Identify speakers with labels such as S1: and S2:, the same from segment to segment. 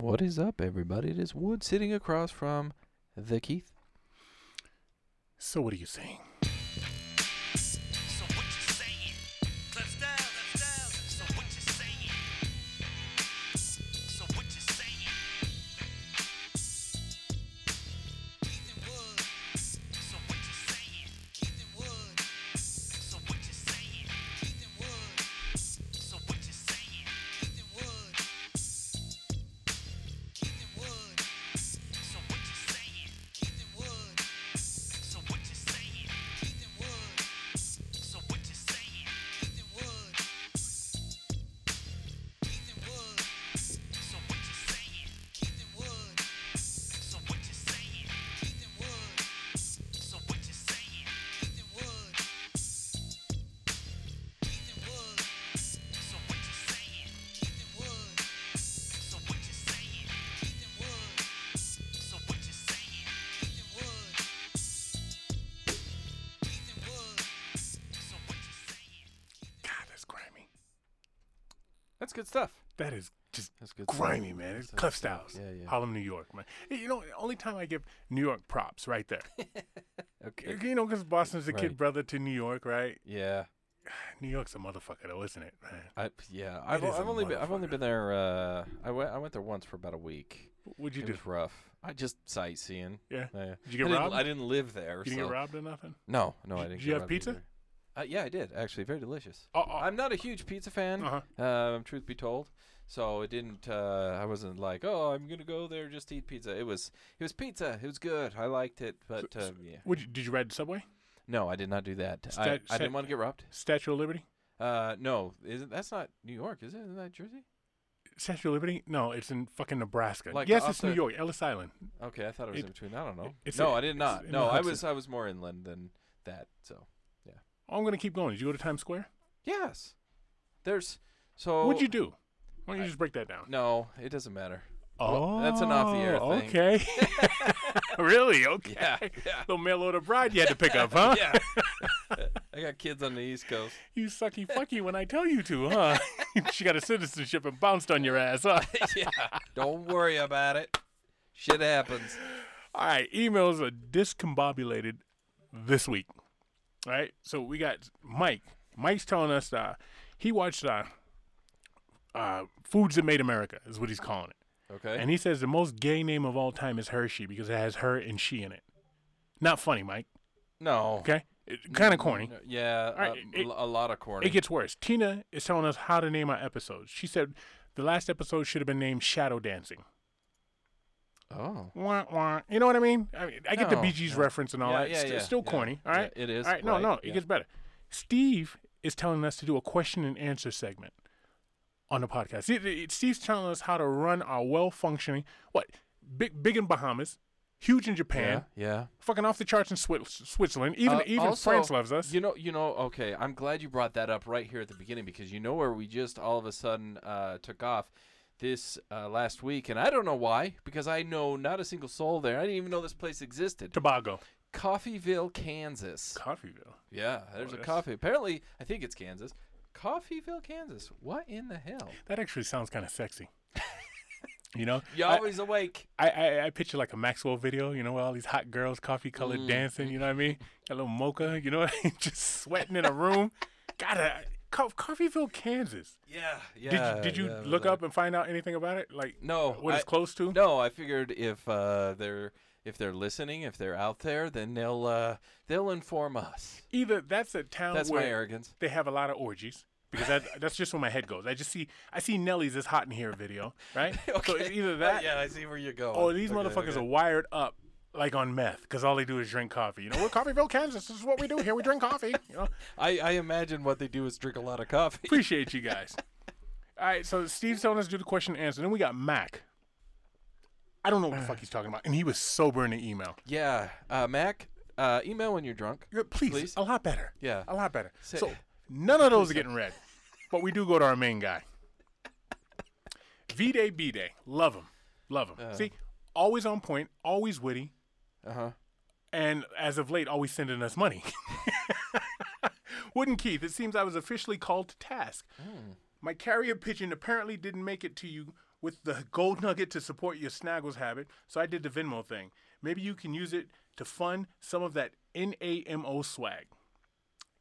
S1: What is up, everybody? It is Wood sitting across from the Keith.
S2: So what are you saying?
S1: Good
S2: grimy,
S1: stuff.
S2: man. It's
S1: That's
S2: Cliff Styles.
S1: Yeah, yeah.
S2: Harlem, New York, man. You know, only time I give New York props right there.
S1: Okay.
S2: you know, because Boston's a
S1: Right.
S2: kid brother to New York, right?
S1: Yeah.
S2: New York's a motherfucker, though, isn't it, man?
S1: I yeah. I've, I've only been I've only been there. Uh, I went I went there once for about a week.
S2: What'd you
S1: it
S2: do?
S1: was rough. I just sightseeing.
S2: Yeah.
S1: Uh,
S2: Did you get
S1: I didn't,
S2: robbed?
S1: I didn't live there.
S2: You didn't
S1: so.
S2: get robbed or nothing?
S1: No, no, I didn't.
S2: Did you have pizza?
S1: either. Uh, yeah, I did actually. Very delicious.
S2: Oh, oh.
S1: I'm not a huge pizza fan.
S2: Uh-huh.
S1: Um, truth be told, so it didn't. Uh, I wasn't like, oh, I'm gonna go there just to eat pizza. It was, it was pizza. It was good. I liked it, but
S2: So-
S1: um, yeah.
S2: What'd you, did you ride the subway?
S1: No, I did not do that. I,
S2: Stat-
S1: I
S2: stat-
S1: didn't want to get robbed.
S2: Statue of Liberty?
S1: Uh, no, isn't that's not New York? Is it? Isn't that Jersey?
S2: Statue of Liberty? No, it's in fucking Nebraska.
S1: Like
S2: yes, it's New York, Ellis Island.
S1: Okay, I thought it was
S2: It-
S1: in between. I don't know. no,
S2: a-
S1: I did not. No, I was I was more inland than that. So
S2: yeah. I'm going to keep going. Did you go to Times Square?
S1: yes, there's so.
S2: What'd you do? Why don't you just break that down?
S1: No, it doesn't matter.
S2: Oh,
S1: Well, that's an off-the-air thing.
S2: Okay. really? Okay.
S1: Yeah, yeah.
S2: Little mail order bride you had to pick up, huh?
S1: Yeah. I got kids on the East Coast.
S2: You sucky fucky when I tell you to, huh? she got a citizenship and bounced on your ass, huh?
S1: yeah. Don't worry about it. Shit happens.
S2: All right, emails are discombobulated this week. All right, so we got Mike. Mike's telling us uh, he watched uh, uh, Foods That Made America, is what he's calling it.
S1: Okay.
S2: And he says the most gay name of all time is Hershey because it has her and she in it. Not funny, Mike.
S1: no.
S2: Okay? Kind of corny.
S1: Yeah,
S2: right,
S1: uh,
S2: it-
S1: a lot of corny.
S2: It gets worse. Tina is telling us how to name our episodes. She said the last episode should have been named Shadow Dancing.
S1: oh.
S2: Wah, wah. You know what I mean? I, mean, I get the
S1: No,
S2: Bee Gees
S1: no.
S2: reference and all
S1: Yeah,
S2: that.
S1: yeah,
S2: St-
S1: yeah,
S2: still corny. All right.
S1: It is.
S2: All right. No,
S1: right,
S2: no. It gets better. Steve is telling us to do a question and answer segment on the podcast. Steve's telling us how to run our well functioning, what? Big, big in Bahamas, huge in Japan,
S1: Yeah. Yeah.
S2: fucking off the charts in Switzerland. Even
S1: Uh,
S2: even
S1: also,
S2: France loves us.
S1: You know, you know. Okay, I'm glad you brought that up right here at the beginning because you know where we just all of a sudden uh, took off this uh, last week, and I don't know why because I know not a single soul there. I didn't even know this place existed.
S2: Tobago.
S1: Coffeyville, Kansas.
S2: Coffeyville.
S1: Yeah, there's
S2: Oh,
S1: a coffee. Apparently, I think it's Kansas. Coffeyville, Kansas. What in the hell?
S2: That actually sounds kind of sexy. you know?
S1: You
S2: I-
S1: always awake.
S2: I, I, I picture like a Maxwell video, you know, all these hot girls, coffee colored
S1: Mm.
S2: dancing, you know what I mean? A little mocha, you know, what I mean? just sweating in a room. Gotta, Co- Coffeyville, Kansas.
S1: Yeah, yeah.
S2: Did you, did you
S1: yeah,
S2: look
S1: like-
S2: up and find out anything about it? Like,
S1: No,
S2: what it's
S1: I-
S2: close to?
S1: No, I figured if uh, they're if they're listening, if they're out there, then they'll uh, they'll inform us.
S2: Either that's a town
S1: That's my
S2: where
S1: arrogance.
S2: they have a lot of orgies. Because that, that's just where my head goes. I just see I see Nelly's is hot in here video, right? So it's either that
S1: yeah, I see where you're going.
S2: Oh, these
S1: Okay,
S2: motherfuckers
S1: okay.
S2: are wired up like on meth because all they do is drink coffee. You know, we're Coffeyville, Kansas. This is what we do here. We drink coffee. You know,
S1: I, I imagine what they do is drink a lot of coffee.
S2: appreciate you guys. All right, so Steve's telling us to do the question and answer. Then we got Mac. I don't know what the fuck he's talking about, and he was sober in the email.
S1: yeah, uh, Mac, uh, email when you're drunk.
S2: Yeah, Please,
S1: Please.
S2: a lot better.
S1: Yeah.
S2: a lot better.
S1: Say-
S2: so none of those are getting read, but we do go to our main guy. V Day B Day, love him, love him.
S1: Uh.
S2: See, always on point, always witty,
S1: Uh huh.
S2: and as of late, always sending us money. Wooden Keith, it seems I was officially called to task.
S1: Hmm.
S2: My carrier pigeon apparently didn't make it to you with the gold nugget to support your Snaggles habit, so I did the Venmo thing. Maybe you can use it to fund some of that NAMO swag.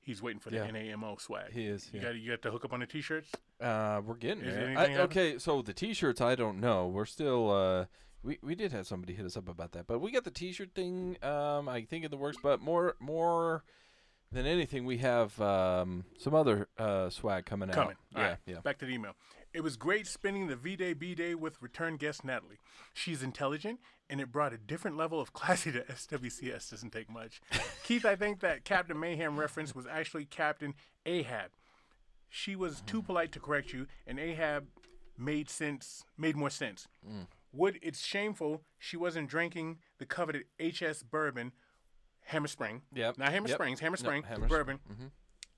S2: He's waiting for the
S1: Yeah.
S2: NAMO swag.
S1: He is,
S2: You
S1: yeah.
S2: got you got to hook up on the t-shirts.
S1: Uh, we're getting
S2: Is
S1: there.
S2: anything
S1: I, okay, so the T-shirts, I don't know. We're still. Uh, we we did have somebody hit us up about that, but we got the T-shirt thing. Um, I think in the works, but more more than anything, we have um some other uh swag coming,
S2: Coming.
S1: out.
S2: All
S1: yeah,
S2: right,
S1: yeah.
S2: Back to the email. It was great spending the V Day B Day with return guest Natalie. She's intelligent, and it brought a different level of classy to SWCS. Doesn't take much. Keith, I think that Captain Mayhem reference was actually Captain Ahab. She was too polite to correct you, and Ahab made sense. Made more sense. Would it's shameful she wasn't drinking the coveted HS bourbon, Hammer Spring.
S1: Yep,
S2: Not Hammer
S1: yep.
S2: Springs. Hammer
S1: No,
S2: Spring
S1: Hammer Spring.
S2: bourbon.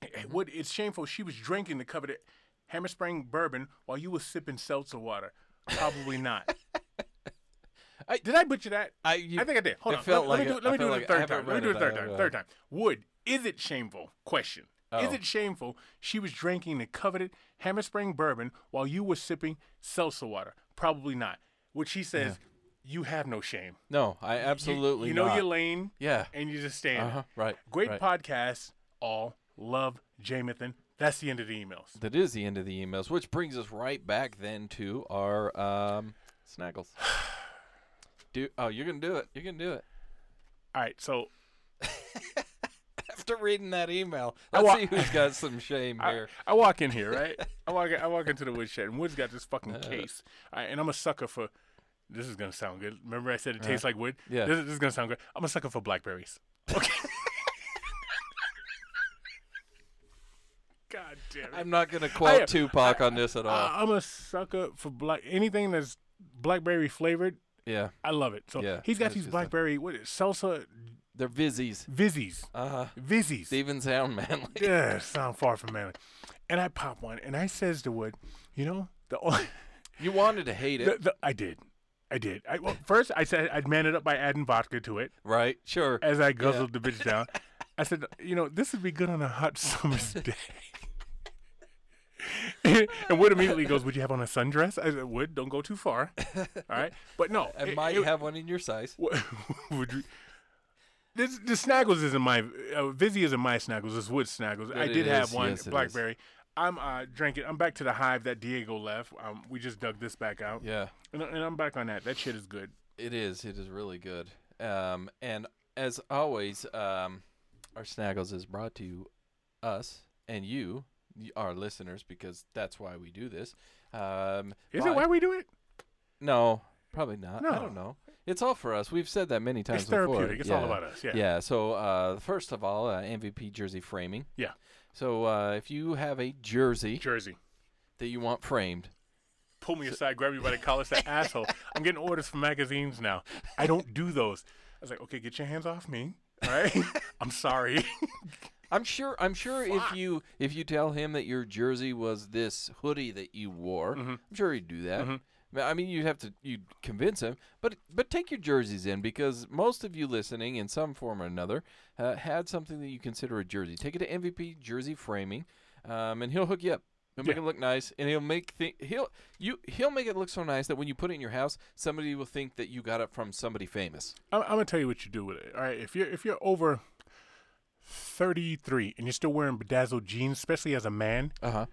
S2: Eh, Would it's shameful she was drinking the coveted Hammer Spring bourbon while you were sipping seltzer water? Probably not.
S1: I-
S2: Did I butcher that?
S1: I you,
S2: I think I did. Hold on. let, let me do
S1: it.
S2: Let me do it
S1: like
S2: a third time. Let me do it a third time. Third time. Would is it shameful? Question. Is
S1: Oh.
S2: it shameful she was drinking the coveted Hammer Spring bourbon while you were sipping seltzer water? Probably not. Which she says, you have no shame.
S1: no, I
S2: You-
S1: absolutely
S2: You, know
S1: not.
S2: your lane,
S1: yeah.
S2: and you just stand.
S1: Uh huh. Right.
S2: Great
S1: right.
S2: podcast. All love Jamathan. That's the end of the emails.
S1: That is the end of the emails, which brings us right back then to our um snaggles. Do oh, you're gonna do it. You're gonna do it.
S2: All right, so
S1: After reading that email, let's
S2: wa-
S1: see who's got some shame
S2: I,
S1: here.
S2: I walk in here, right? I walk I walk into the woodshed, and Wood's got this fucking
S1: Uh.
S2: case, right, and I'm a sucker for. This is gonna sound good. Remember I said it tastes like wood.
S1: Uh-huh. Yeah.
S2: This, is- this is gonna sound good. I'm a sucker for blackberries. Okay. God damn it.
S1: I'm not gonna quote
S2: am-
S1: Tupac on this at all.
S2: Uh, I'm a sucker for black anything that's blackberry flavored.
S1: yeah,
S2: I love it. So
S1: Yeah,
S2: he's got these blackberry what is salsa
S1: they're Vizzies.
S2: vizzies.
S1: Uh huh.
S2: Vizzies.
S1: Steven sound manly.
S2: yeah, sound far from manly. And I pop one, and I says to Wood, you know, the, only,
S1: You wanted to hate it,
S2: the I did, I did. I, well, first I said I'd man it up by adding vodka to it
S1: right? Sure.
S2: as I guzzled the bitch down. I said, you know, this would be good on a hot summer's day. and Wood immediately goes, "Would you have on a sundress?" I said, "Wood, don't go too far." All right, but no,
S1: I
S2: it-
S1: might
S2: it-
S1: have one in your size.
S2: Would you? This the Snaggles isn't my uh, Vizzy isn't my Snaggles. It's Wood Snaggles. I
S1: It
S2: did have
S1: is,
S2: one
S1: yes,
S2: blackberry. I'm uh, drinking. I'm back to the hive that Diego left. Um, we just dug this back out,
S1: Yeah.
S2: and, and I'm back on that. That shit is good.
S1: It is. It is really good. Um, and as always, um, our Snaggles is brought to us and you, our listeners, because that's why we do this. Um,
S2: Is it why we do it?
S1: No, probably not. I don't know. It's all for us. We've said that many times
S2: It's
S1: before.
S2: therapeutic. It's all
S1: Yeah.
S2: about us. Yeah.
S1: Yeah. So uh, first of all, uh, MVP jersey framing.
S2: Yeah.
S1: So uh, if you have a jersey
S2: Jersey.
S1: that you want framed,
S2: Pull me aside, grab me by the collar, say, "Asshole, I'm getting orders from magazines now. I don't do those." I was like, "Okay, get your hands off me." All right. I'm sorry.
S1: I'm sure. I'm sure if you if you tell him that your jersey was this hoodie that you wore,
S2: Mm-hmm.
S1: I'm sure he'd do that.
S2: Mhm.
S1: I mean, you'd have to you convince him, but but take your jerseys in because most of you listening in some form or another uh, had something that you consider a jersey. Take it to MVP Jersey Framing, um, and he'll hook you up. He'll make
S2: Yeah.
S1: it look nice, and he'll make thi- he'll you he'll make it look so nice that when you put it in your house, somebody will think that you got it from somebody famous.
S2: I'm, I'm gonna tell you what you do with it. All right, if you're if you're over 33 and you're still wearing bedazzled jeans, especially as a man,
S1: Uh huh.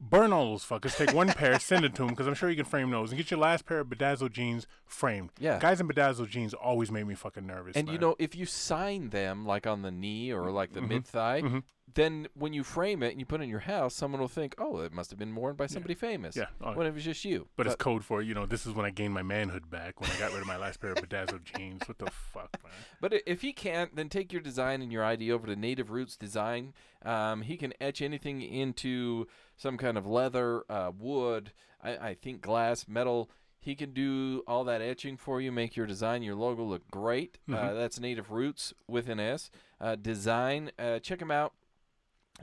S2: burn all those fuckers. Take one pair, send it to him because I'm sure you can frame those, and get your last pair of bedazzled jeans framed.
S1: Yeah.
S2: guys in bedazzled jeans always made me fucking nervous.
S1: And you know, if you sign them like on the knee or like the
S2: Mhm.
S1: mid thigh,
S2: Mhm.
S1: Then when you frame it and you put it in your house, someone will think, "Oh, it must have been worn by somebody famous."
S2: Yeah. Oh,
S1: When it was just you.
S2: but it's code for you know this is when I gained my manhood back when I got rid of my last pair of bedazzled jeans. What the fuck, man?
S1: But if he can't, then take your design and your ID over to Native Roots Design. Um, he can etch anything into some kind of leather, uh, wood, I, I think glass, metal. He can do all that etching for you, make your design, your logo look great. Uh,
S2: Mhm.
S1: that's Native Roots with an S. Uh, design. Uh, check him out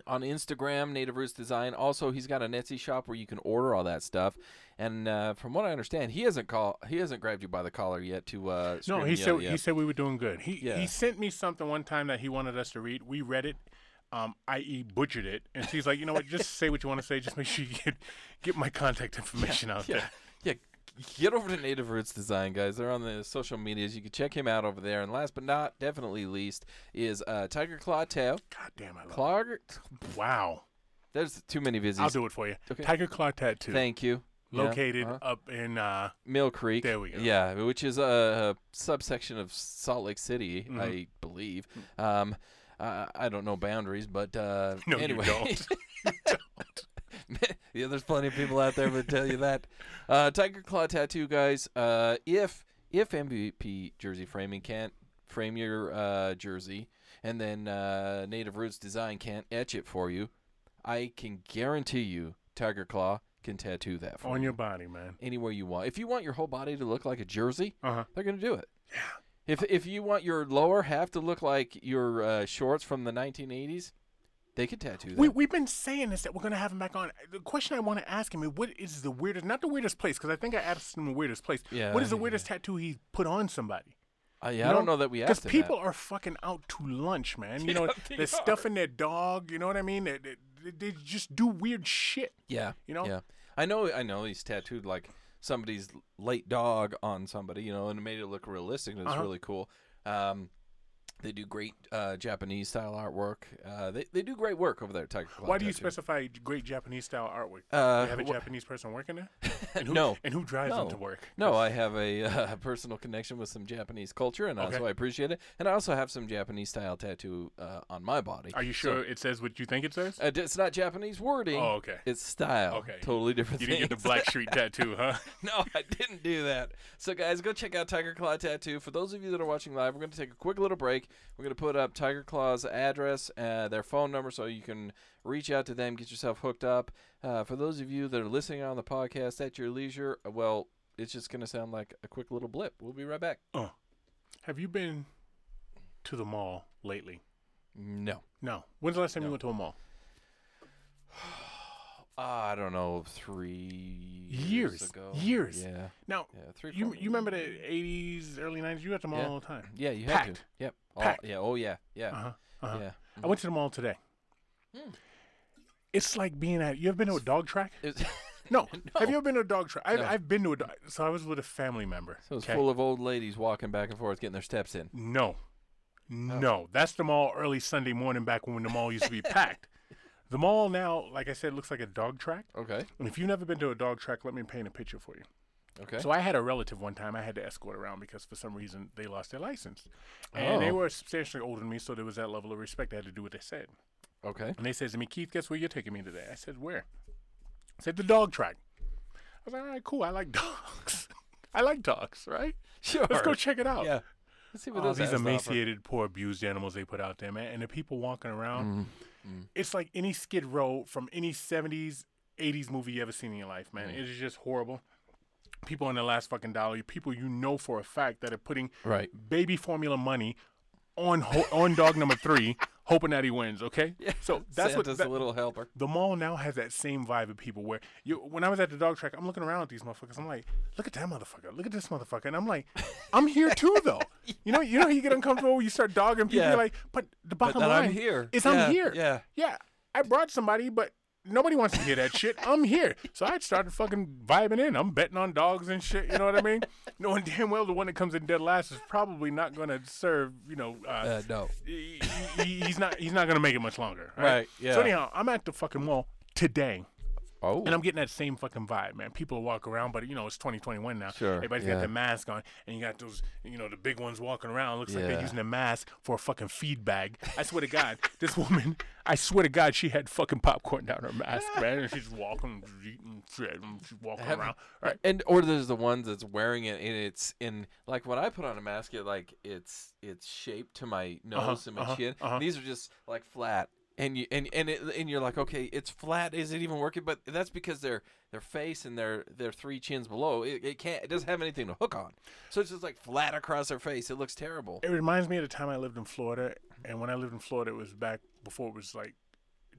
S1: on Instagram, Native Roots Design. Also, he's got an Etsy shop where you can order all that stuff. And uh, from what I understand, he hasn't call he hasn't grabbed you by the collar yet to uh,
S2: No, he said
S1: yet.
S2: he said we were doing good. He
S1: Yeah.
S2: he sent me something one time that he wanted us to read. We read it, um, i.e. butchered it, and he's like, you know what? Just say what you want to say. Just make sure you get get my contact information out
S1: yeah,
S2: there.
S1: Yeah. get over to Native Roots Design, guys. They're on the social medias. You can check him out over there. And last but not definitely least is uh, Tiger Claw Tail.
S2: God damn, I love.
S1: Claw.
S2: Wow.
S1: There's too many busies.
S2: I'll do it for you.
S1: Okay.
S2: Tiger Claw Tattoo.
S1: Thank you. Yeah,
S2: located
S1: uh-huh.
S2: up in uh,
S1: Mill Creek.
S2: There we go.
S1: Yeah, which is a, a subsection of Salt Lake City,
S2: Mhm.
S1: I believe. Um, uh, I don't know boundaries, but uh,
S2: No, you
S1: anyway.
S2: don't.
S1: yeah, there's plenty of people out there would tell you that. Uh, Tiger Claw Tattoo, guys. Uh, if if MVP Jersey Framing can't frame your uh, jersey, and then uh, Native Roots Design can't etch it for you, I can guarantee you Tiger Claw can tattoo that for
S2: on
S1: you
S2: your body, man.
S1: anywhere you want. If you want your whole body to look like a jersey,
S2: Uh huh.
S1: they're gonna do it. Yeah. If if you want your lower half to look like your uh, shorts from the 1980s, they could tattoo that.
S2: We we've been saying this that we're gonna have him back on. The question I want to ask him is, what is the weirdest? Not the weirdest place, because I think I asked him the weirdest place.
S1: Yeah,
S2: What is the
S1: yeah.
S2: weirdest tattoo he put on somebody?
S1: Uh, yeah,
S2: You
S1: I don't know that we asked him Because
S2: people
S1: that.
S2: are fucking out to lunch, man. You know,
S1: they
S2: they're stuffing their dog. You know what I mean? They, they, they just do weird shit.
S1: Yeah.
S2: you know?
S1: Yeah. I know. I know. He's tattooed like somebody's late dog on somebody, you know, and it made it look realistic. and It's
S2: Uh-huh.
S1: really cool. Um, they do great uh, Japanese style artwork. Uh, they they do great work over there at Tiger Claw Tattoo.
S2: Why do you
S1: Tattoo.
S2: specify great Japanese style artwork?
S1: Uh,
S2: you have a
S1: wh-
S2: Japanese person working there? And who,
S1: No.
S2: And who drives them to work?
S1: No, I have a uh, personal connection with some Japanese culture, and
S2: Okay.
S1: also I appreciate it. And I also have some Japanese style tattoo uh, on my body.
S2: Are you sure it says what you think it says?
S1: Uh, it's not Japanese wording.
S2: Oh, okay.
S1: It's style.
S2: Okay.
S1: Totally different
S2: You didn't get the
S1: things.
S2: Black Street tattoo, huh?
S1: no, I didn't do that. So, guys, go check out Tiger Claw Tattoo. For those of you that are watching live, we're going to take a quick little break. We're going to put up Tiger Claw's address, uh, their phone number, so you can reach out to them, get yourself hooked up. Uh, for those of you that are listening on the podcast at your leisure, uh, well, it's just going to sound like a quick little blip. We'll be right back.
S2: Oh. Have you been to the mall lately?
S1: No.
S2: No. When's the last time you went to a mall?
S1: Uh, I don't know, three
S2: Years.
S1: ago.
S2: Years.
S1: Yeah.
S2: Now,
S1: Yeah, three.
S2: you you remember the 80s, early 90s? You went to the mall
S1: Yeah.
S2: all the time.
S1: Yeah, you had to.
S2: Packed.
S1: Yep. All-
S2: Packed.
S1: yeah. Oh, yeah. Yeah.
S2: Uh-huh. Uh-huh.
S1: Yeah.
S2: I went to the mall today.
S1: Hmm.
S2: It's like being at. You ever been to a dog track?
S1: It
S2: No.
S1: No.
S2: Have you ever been to a dog track? I've,
S1: No.
S2: I've been to a dog. So I was with a family member.
S1: so it's
S2: okay?
S1: full of old ladies walking back and forth, getting their steps in.
S2: No.
S1: Oh.
S2: No. That's the mall early Sunday morning back when the mall used to be packed. The mall now, like I said, looks like a dog track.
S1: Okay.
S2: And if you've never been to a dog track, let me paint a picture for you.
S1: Okay.
S2: So I had a relative one time I had to escort around because for some reason they lost their license. And they
S1: Oh.
S2: were substantially older than me, so there was that level of respect. I had to do what they said.
S1: okay.
S2: And they says to me, Keith, guess where you're taking me today? I said, where? I said, the dog track. I was like, all right, cool. I like dogs. I like dogs, right?
S1: Sure.
S2: Let's go check it out.
S1: Yeah. Let's see what
S2: Oh,
S1: those
S2: these
S1: has to offer.
S2: emaciated, poor, abused animals they put out there, man. And the people walking around,
S1: Mm. Mm.
S2: it's like any Skid Row from any 70s, 80s movie you ever seen in your life, man. Mm. It is just horrible. People on the last fucking dollar, people you know for a fact that are putting
S1: Right.
S2: baby formula money on ho- on dog number three, hoping that he wins. Okay,
S1: Yeah.
S2: so that's what
S1: Santa's
S2: that-
S1: a little helper.
S2: the mall now has that same vibe of people where you when I was at the dog track, I'm looking around at these motherfuckers. I'm like, look at that motherfucker, look at this motherfucker, and I'm like, I'm here too though. You know, you know, how you get uncomfortable, when you start dogging people.
S1: Yeah.
S2: You're like, but the bottom
S1: I'm
S2: line
S1: here.
S2: is
S1: Yeah,
S2: I'm here.
S1: yeah.
S2: yeah. I brought somebody, but nobody wants to hear that shit. I'm here, so I started fucking vibing in. I'm betting on dogs and shit. You know what I mean? Knowing damn well the one that comes in dead last is probably not going to serve. You know, uh,
S1: Uh, no.
S2: he- he- he's not he's not gonna make it much longer. Right.
S1: Right, yeah.
S2: So anyhow, I'm at the fucking mall today,
S1: Oh.
S2: and I'm getting that same fucking vibe, man. People walk around, but you know it's 2021 now.
S1: Sure,
S2: Everybody's
S1: yeah.
S2: got their mask on, and you got those, you know, the big ones walking around. Looks like they're using a mask for a fucking feed bag. I swear to God, this woman, I swear to God, she had fucking popcorn down her mask, man, and she's walking, eating shit, and she's walking
S1: Have-
S2: around. Right.
S1: And or there's the ones that's wearing it and it's in like when I put on a mask, it like it's it's shaped to my nose
S2: Uh-huh,
S1: and my
S2: uh-huh,
S1: chin.
S2: uh-huh.
S1: These are just like flat. And you and and it, and you're like, okay, it's flat. Is it even working? But that's because their their face and their their three chins below, it, it can't. It doesn't have anything to hook on. So it's just like flat across their face. It looks terrible.
S2: It reminds me of the time I lived in Florida, and when I lived in Florida, it was back before it was like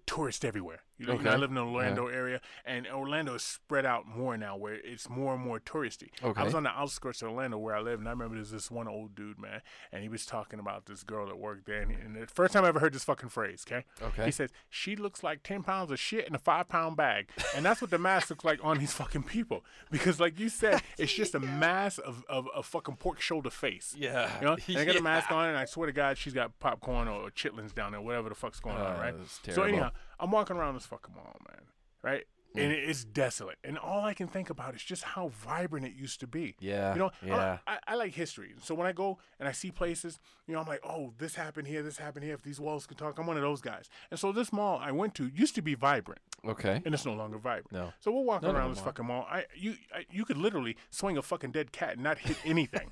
S2: tourists everywhere. You know,
S1: Okay.
S2: I live in the Orlando area, and Orlando is spread out more now, where it's more and more touristy.
S1: Okay.
S2: I was on the outskirts of Orlando where I live, and I remember there's this one old dude, man, and he was talking about this girl that worked there, and, and the first time I ever heard this fucking phrase, okay?
S1: Okay.
S2: He says she looks like ten pounds of shit in a five pound bag, and that's what the mask looks like on these fucking people, because like you said, it's just a mass of of a fucking pork shoulder face.
S1: Yeah.
S2: You know, and I got
S1: Yeah.
S2: a mask on, and I swear to God, she's got popcorn or chitlins down there, whatever the fuck's going on,
S1: Oh,
S2: right?
S1: that's
S2: So
S1: terrible.
S2: anyhow, I'm walking around this fucking mall, man, right? And it's desolate, and all I can think about is just how vibrant it used to be.
S1: Yeah,
S2: you know, I-
S1: yeah.
S2: I, I like history, so when I go and I see places, you know, I'm like, oh, this happened here, this happened here. If these walls could talk, I'm one of those guys. And so this mall I went to used to be vibrant,
S1: Okay.
S2: and it's no longer vibrant.
S1: No.
S2: So we're walking
S1: of
S2: around
S1: them
S2: this fucking mall. I you I, you could literally swing a fucking dead cat and not hit anything.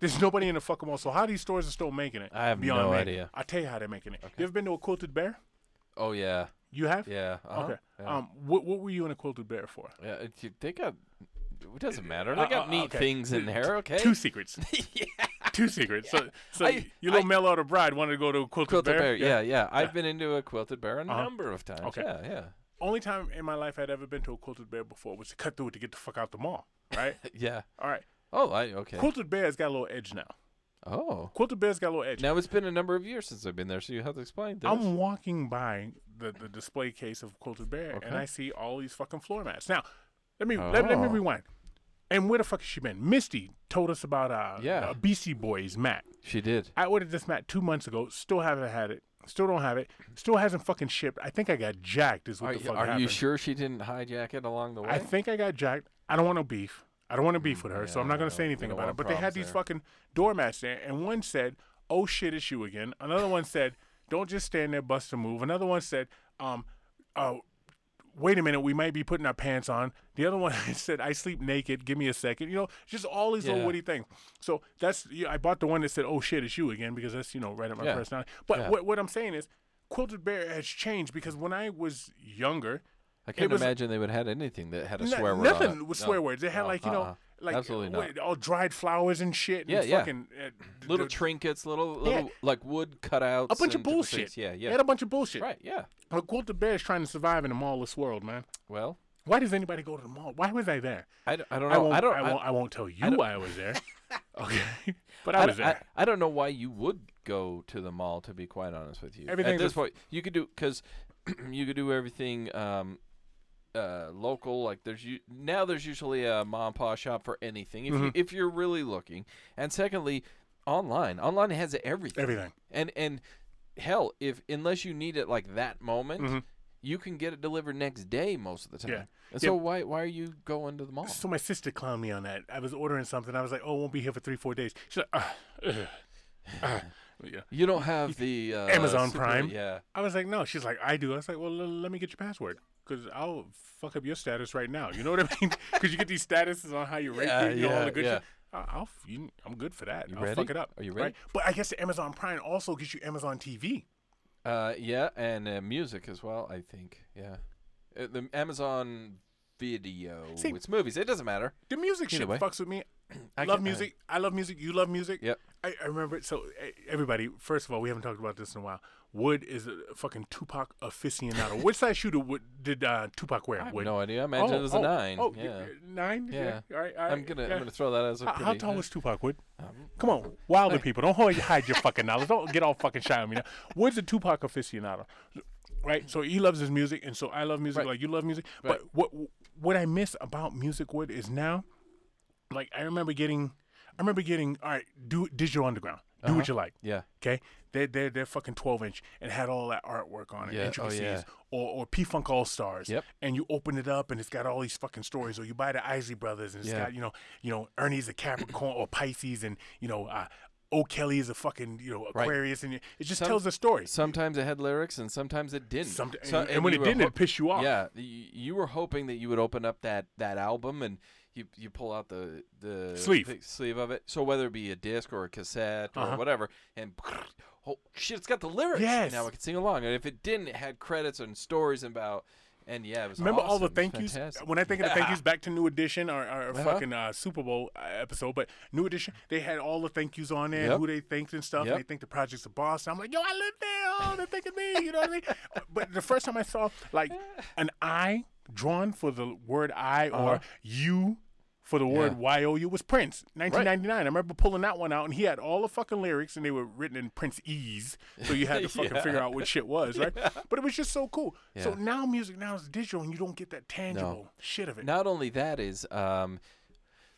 S2: There's nobody in the fucking mall. So how these stores are still making it?
S1: I have
S2: beyond
S1: no
S2: me.
S1: idea.
S2: I'll tell you how they're making it. You ever been to a quilted bear?
S1: Oh yeah.
S2: You have?
S1: Yeah. uh-huh,
S2: Okay.
S1: Yeah.
S2: Um, what what were you in a quilted bear for?
S1: yeah. it- They got. It doesn't matter. They
S2: Uh,
S1: got
S2: uh,
S1: neat
S2: okay.
S1: things in there. Okay.
S2: Two secrets.
S1: yeah.
S2: Two secrets. So so
S1: I-
S2: your little mail order bride wanted to go to a quilted,
S1: Quilted bear. Yeah, yeah.
S2: Yeah.
S1: I've been into a quilted bear a
S2: Uh-huh.
S1: number of times.
S2: Okay.
S1: Yeah, yeah.
S2: Only time in my life I'd ever been to a quilted bear before was to cut through it to get the fuck out the mall. Right.
S1: Yeah.
S2: All right.
S1: Oh, I okay.
S2: Quilted bear's got a little edge now.
S1: Oh.
S2: Quilted bear's got a little edge.
S1: Now it's been a number of years since I've been there, so you have to explain this.
S2: I'm walking by the, the display case of Quilted Bear and I see all these fucking floor mats. Now, let me let, let me
S1: Oh.
S2: rewind. And where the fuck has she been? Misty told us about uh,
S1: Yeah.
S2: uh BC Boys mat.
S1: she did.
S2: I ordered this mat two months ago. Still haven't had it. Still don't have it. Still hasn't fucking shipped. I think I got jacked. Is what
S1: Are,
S2: the fuck
S1: are
S2: happened.
S1: you sure she didn't hijack it along the way?
S2: I think I got jacked. I don't want no beef. I don't want to beef with her, so I'm not going to say anything about it. But they had these
S1: there.
S2: fucking doormats there, and one said, "Oh shit, it's you again." Another one said, "Don't just stand there, bust a move." Another one said, "Um, uh, wait a minute, we might be putting our pants on." The other one said, "I sleep naked. Give me a second. You know, just all these
S1: Yeah.
S2: little witty things. So that's yeah, I bought the one that said, "Oh shit, it's you again," because that's you know right at my
S1: Yeah.
S2: personality. But
S1: Yeah.
S2: what what I'm saying is, Quilted Bear has changed because when I was younger.
S1: I can't
S2: was-
S1: imagine they would have had anything that had a swear word
S2: nothing
S1: on it.
S2: with
S1: No.
S2: swear words. They had
S1: No,
S2: like you know,
S1: uh-uh.
S2: like
S1: Absolutely not.
S2: all dried flowers and shit. And
S1: Yeah, yeah.
S2: fucking, uh,
S1: Little
S2: d-
S1: trinkets, little little like wood cutouts.
S2: a bunch of bullshit.
S1: things. Yeah,
S2: They
S1: yeah.
S2: had a bunch of bullshit.
S1: Right. Yeah.
S2: But Quilted Bear is trying to survive in a mallless world, man.
S1: Well,
S2: Why does anybody go to the mall? Why was I there?
S1: I, d- I don't
S2: I
S1: know.
S2: won't.
S1: I don't.
S2: I won't. I, won't tell you
S1: don't-
S2: why I was there. okay, but I
S1: I,
S2: was there.
S1: I, I don't know why you would go to the mall. To be quite honest with you, at this point, you could do because you could do everything um, uh, local. Like there's u- now there's usually a mom and pop shop for anything if
S2: Mm-hmm.
S1: you if you're really looking. And secondly, online. Online has everything.
S2: Everything.
S1: And and hell, if unless you need it like that moment.
S2: Mhm.
S1: You can get it delivered next day most of the time.
S2: Yeah.
S1: And
S2: Yeah.
S1: so why why are you going to the mall?
S2: So my sister clowned me on that. I was ordering something. I was like, "Oh, won't be here for three, four days." She's like, "Ah, ugh, ah." yeah.
S1: You don't have the uh,
S2: Amazon
S1: super-
S2: Prime?
S1: Yeah.
S2: I was like, no. She's like, I do. I was like, well, l- let me get your password because I'll fuck up your status right now. You know what I mean? Because you get these statuses on how you rate,
S1: Yeah,
S2: it, you know, all
S1: yeah,
S2: the good
S1: yeah.
S2: shit. I- I'll, you, I'm good for that.
S1: You
S2: I'll
S1: ready?
S2: fuck it up.
S1: Are you
S2: right?
S1: ready?
S2: But I guess the Amazon Prime also gives you Amazon TV.
S1: Uh, yeah, and uh, music as well. I think. Yeah, uh, the Amazon Video.
S2: See-
S1: it's movies. It doesn't matter.
S2: The music
S1: Either
S2: shit
S1: way.
S2: fucks with me.
S1: I
S2: love music. I love music. You love music.
S1: Yep.
S2: I, I remember it. So everybody, first of all, we haven't talked about this in a while. Wood is a fucking Tupac aficionado. Which size shoe Wood, did uh, Tupac wear?
S1: I have
S2: Wood?
S1: no idea. I imagine it was a
S2: oh,
S1: nine.
S2: Oh,
S1: yeah.
S2: nine.
S1: Yeah.
S2: All right. All right.
S1: I'm gonna
S2: yeah.
S1: I'm gonna throw that as a
S2: How,
S1: pretty.
S2: how tall was Tupac, Wood?
S1: um,
S2: Come on, wilder people. Don't hold, hide your fucking knowledge. Don't get all fucking shy on me now. Wood's a Tupac aficionado, right? So he loves his music, and so I love music
S1: Right.
S2: like you love music.
S1: Right.
S2: But what what I miss about music, Wood, is now, like I remember getting, I remember getting, all right, do Digital Underground, do
S1: Uh-huh.
S2: what you like.
S1: Yeah.
S2: Okay, they're they're they're fucking twelve inch and had all that artwork on it,
S1: Yeah, oh,
S2: intricacies,
S1: yeah.
S2: or or P Funk All Stars.
S1: Yep.
S2: And you open it up and it's got all these fucking stories, or you buy the Isley Brothers and it's
S1: Yeah.
S2: got you know you know Ernie's a Capricorn or Pisces and you know uh, O Kelly is a fucking you know
S1: Right.
S2: Aquarius and it just
S1: Some-
S2: tells a story.
S1: Sometimes it had lyrics and sometimes it didn't.
S2: Some,
S1: So-
S2: and, and when it didn't,
S1: ho-
S2: it pissed you off.
S1: Yeah, y- you were hoping that you would open up that that album and you you pull out the the
S2: Sleeve.
S1: the sleeve of it. So whether it be a disc or a cassette or
S2: Uh-huh.
S1: whatever, and oh shit, it's got the lyrics.
S2: Yes.
S1: Now I can sing along. And if it didn't, it had credits and stories about. and yeah, it was.
S2: Remember all the
S1: awesome. It was
S2: thank yous?
S1: fantastic.
S2: When I think of the thank yous back to New Edition or, or
S1: Uh-huh.
S2: fucking uh, Super Bowl uh, episode, but New Edition, they had all the thank yous on there,
S1: Yep.
S2: who they thanked and stuff,
S1: Yep.
S2: and they thank the projects of Boston. I'm like, yo, I live there. Oh, they're thanking me. You know what I mean? But the first time I saw like an I drawn for the word I or
S1: Uh-huh.
S2: you for the word Y O U was Prince, 1999. I remember pulling that one out, and he had all the fucking lyrics, and they were written in Prince E's, so you had to fucking
S1: Yeah.
S2: figure out what shit was, right? But it was just so cool. So now music now is digital, and you don't get that tangible shit of it.
S1: Not only that is, um,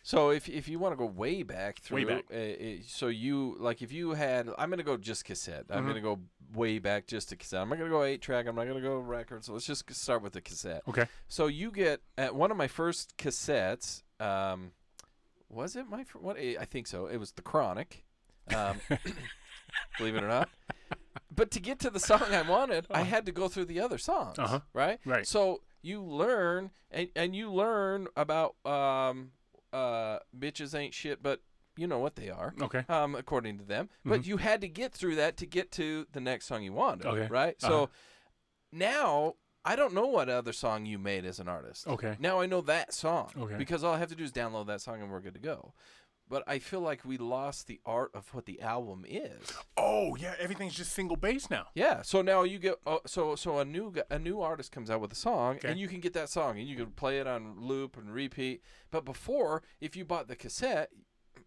S1: so if if you want to go way back through,
S2: Way back.
S1: Uh, so you like if you had, I'm gonna go just cassette. I'm gonna go way back just to cassette. I'm not gonna go eight track. I'm not gonna go record. So let's just start with the cassette.
S2: Okay.
S1: So you get at one of my first cassettes. Um, was it my fir- what? eh, I think so. It was the Chronic. Um, believe it or not. But to get to the song I wanted, I had to go through the other songs.
S2: Uh-huh.
S1: Right.
S2: Right.
S1: So you learn and and you learn about um uh bitches ain't shit, but you know what they are.
S2: Okay.
S1: Um, according to them, but you had to get through that to get to the next song you wanted.
S2: Okay.
S1: Right.
S2: Uh-huh.
S1: So now I don't know what other song you made as an artist.
S2: Okay.
S1: Now I know that song.
S2: Okay.
S1: Because all I have to do is download that song and we're good to go. But I feel like we lost the art of what the album is.
S2: Oh yeah, everything's just single bass now.
S1: Yeah. So now you get uh, so so a new a new artist comes out with a song
S2: Okay.
S1: and you can get that song and you can play it on loop and repeat. But before, if you bought the cassette,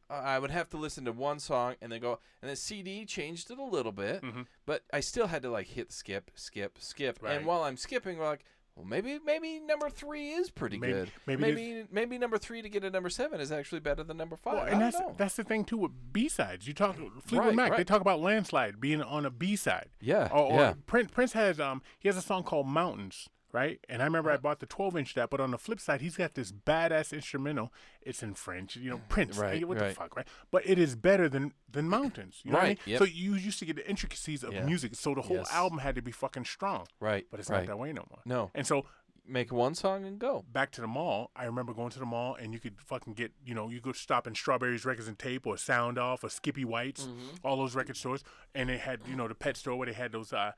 S1: I would have to listen to one song and then go and the CD changed it a little bit,
S2: Mhm.
S1: but I still had to like hit skip, skip, skip.
S2: Right.
S1: And while I'm skipping, we're like. Well, maybe maybe number three is pretty
S2: Maybe-
S1: good.
S2: maybe
S1: maybe maybe number three to get a number seven is actually better than number five.
S2: Well, and that's
S1: know.
S2: that's the thing too with B sides. You talk Fleetwood
S1: Right,
S2: Mac. They talk about landslide being on a B side.
S1: yeah,
S2: Or, or
S1: yeah.
S2: Prince Prince has um he has a song called Mountains, right? And I remember I bought the 12 inch that, but on the flip side, he's got this badass instrumental. It's in French, you know, Prince.
S1: Right,
S2: what
S1: right.
S2: the fuck, right? But it is better than than Mountains. You know what I
S1: Right,
S2: mean?
S1: yep.
S2: So you used to get the intricacies of
S1: Yeah.
S2: music. So the whole
S1: Yes.
S2: album had to be fucking strong.
S1: Right,
S2: But it's
S1: right.
S2: not that way no more.
S1: No,
S2: And so
S1: make one song and go.
S2: back to the mall. I remember going to the mall and you could fucking get, you know, you could stop in Strawberries Records and Tape or Sound Off or Skippy White's,
S1: Mm-hmm.
S2: all those record stores. And they had, you know, the pet store where they had those uh,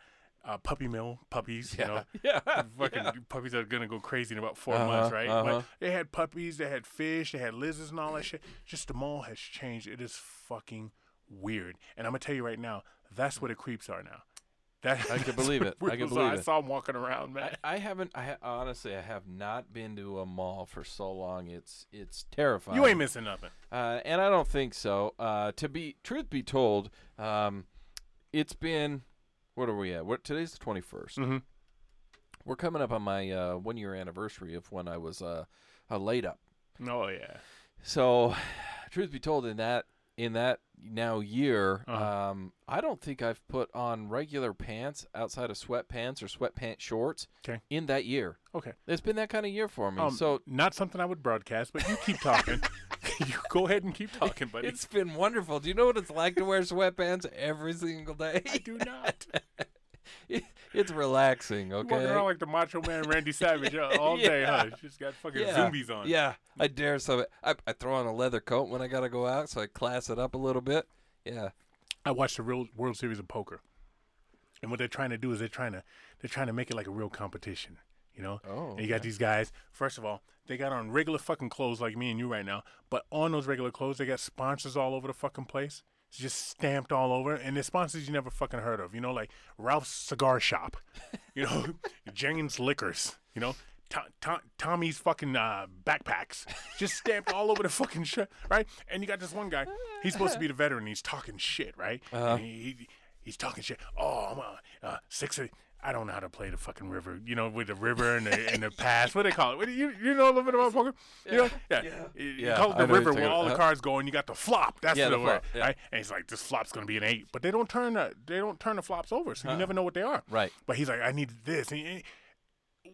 S2: uh, puppy mill puppies, you know.
S1: yeah,
S2: Fucking puppies are gonna go crazy in about 4
S1: Uh-huh,
S2: months, right?
S1: uh-huh.
S2: But they had puppies, they had fish, they had lizards and all that shit. Just the mall has changed. It is fucking weird. And I'm gonna tell you right now, that's where the creeps are now. That,
S1: I can believe it. I can believe
S2: I
S1: it.
S2: saw them walking around, man.
S1: I, I haven't. I ha- honestly, I have not been to a mall for so long. It's it's terrifying.
S2: You ain't missing nothing.
S1: Uh, and I don't think so. Uh, to be truth be told, um, it's been. What are we at? What today's the twenty
S2: Mhm.
S1: We're coming up on my uh, one year anniversary of when I was uh, uh, laid up.
S2: Oh yeah.
S1: So, truth be told, in that in that now year,
S2: Uh-huh.
S1: um, I don't think I've put on regular pants outside of sweatpants or sweatpants shorts
S2: 'Kay.
S1: in that year.
S2: Okay.
S1: It's been that kind of year for me.
S2: Um,
S1: so
S2: not something I would broadcast, but you keep talking. you go ahead and keep talking, buddy.
S1: it's been wonderful. Do you know what it's like to wear sweatpants every single day?
S2: I do not.
S1: It- it's relaxing.
S2: Okay, Walking around like the Macho Man Randy Savage uh, all day, huh?
S1: Yeah.
S2: Just got fucking
S1: Yeah.
S2: zombies on.
S1: Yeah, I dare some. I, I throw on a leather coat when I gotta go out, so I class it up a little bit. Yeah.
S2: I watched the real World Series of Poker, and what they're trying to do is they're trying to they're trying to make it like a real competition. You know,
S1: Oh,
S2: and you got these guys. First of all, they got on regular fucking clothes like me and you right now, but on those regular clothes, they got sponsors all over the fucking place. It's just stamped all over, and the sponsors you never fucking heard of. You know, like Ralph's Cigar Shop, you know, Jane's Liquors, you know. To- to- Tommy's fucking uh, backpacks, just stamped all over the fucking shit, right? And you got this one guy. He's supposed to be the veteran. He's talking shit, right?
S1: Uh-huh.
S2: And he, he- he's talking shit. Oh, I'm a uh, six. Of, I don't know how to play the fucking river. You know, with the river and the and the pass. What do they call it? What do you you know a little bit about poker? You know, yeah. You- You
S1: Yeah,
S2: call it the river where all the
S1: about.
S2: cards go, and you got the flop. That's
S1: Yeah,
S2: the,
S1: the
S2: word,
S1: flop, yeah.
S2: right? And he's like, this flop's gonna be an eight, but they don't turn the they don't turn the flops over, so you
S1: Uh-uh.
S2: never know what they are.
S1: Right.
S2: But he's like, I need this. And he-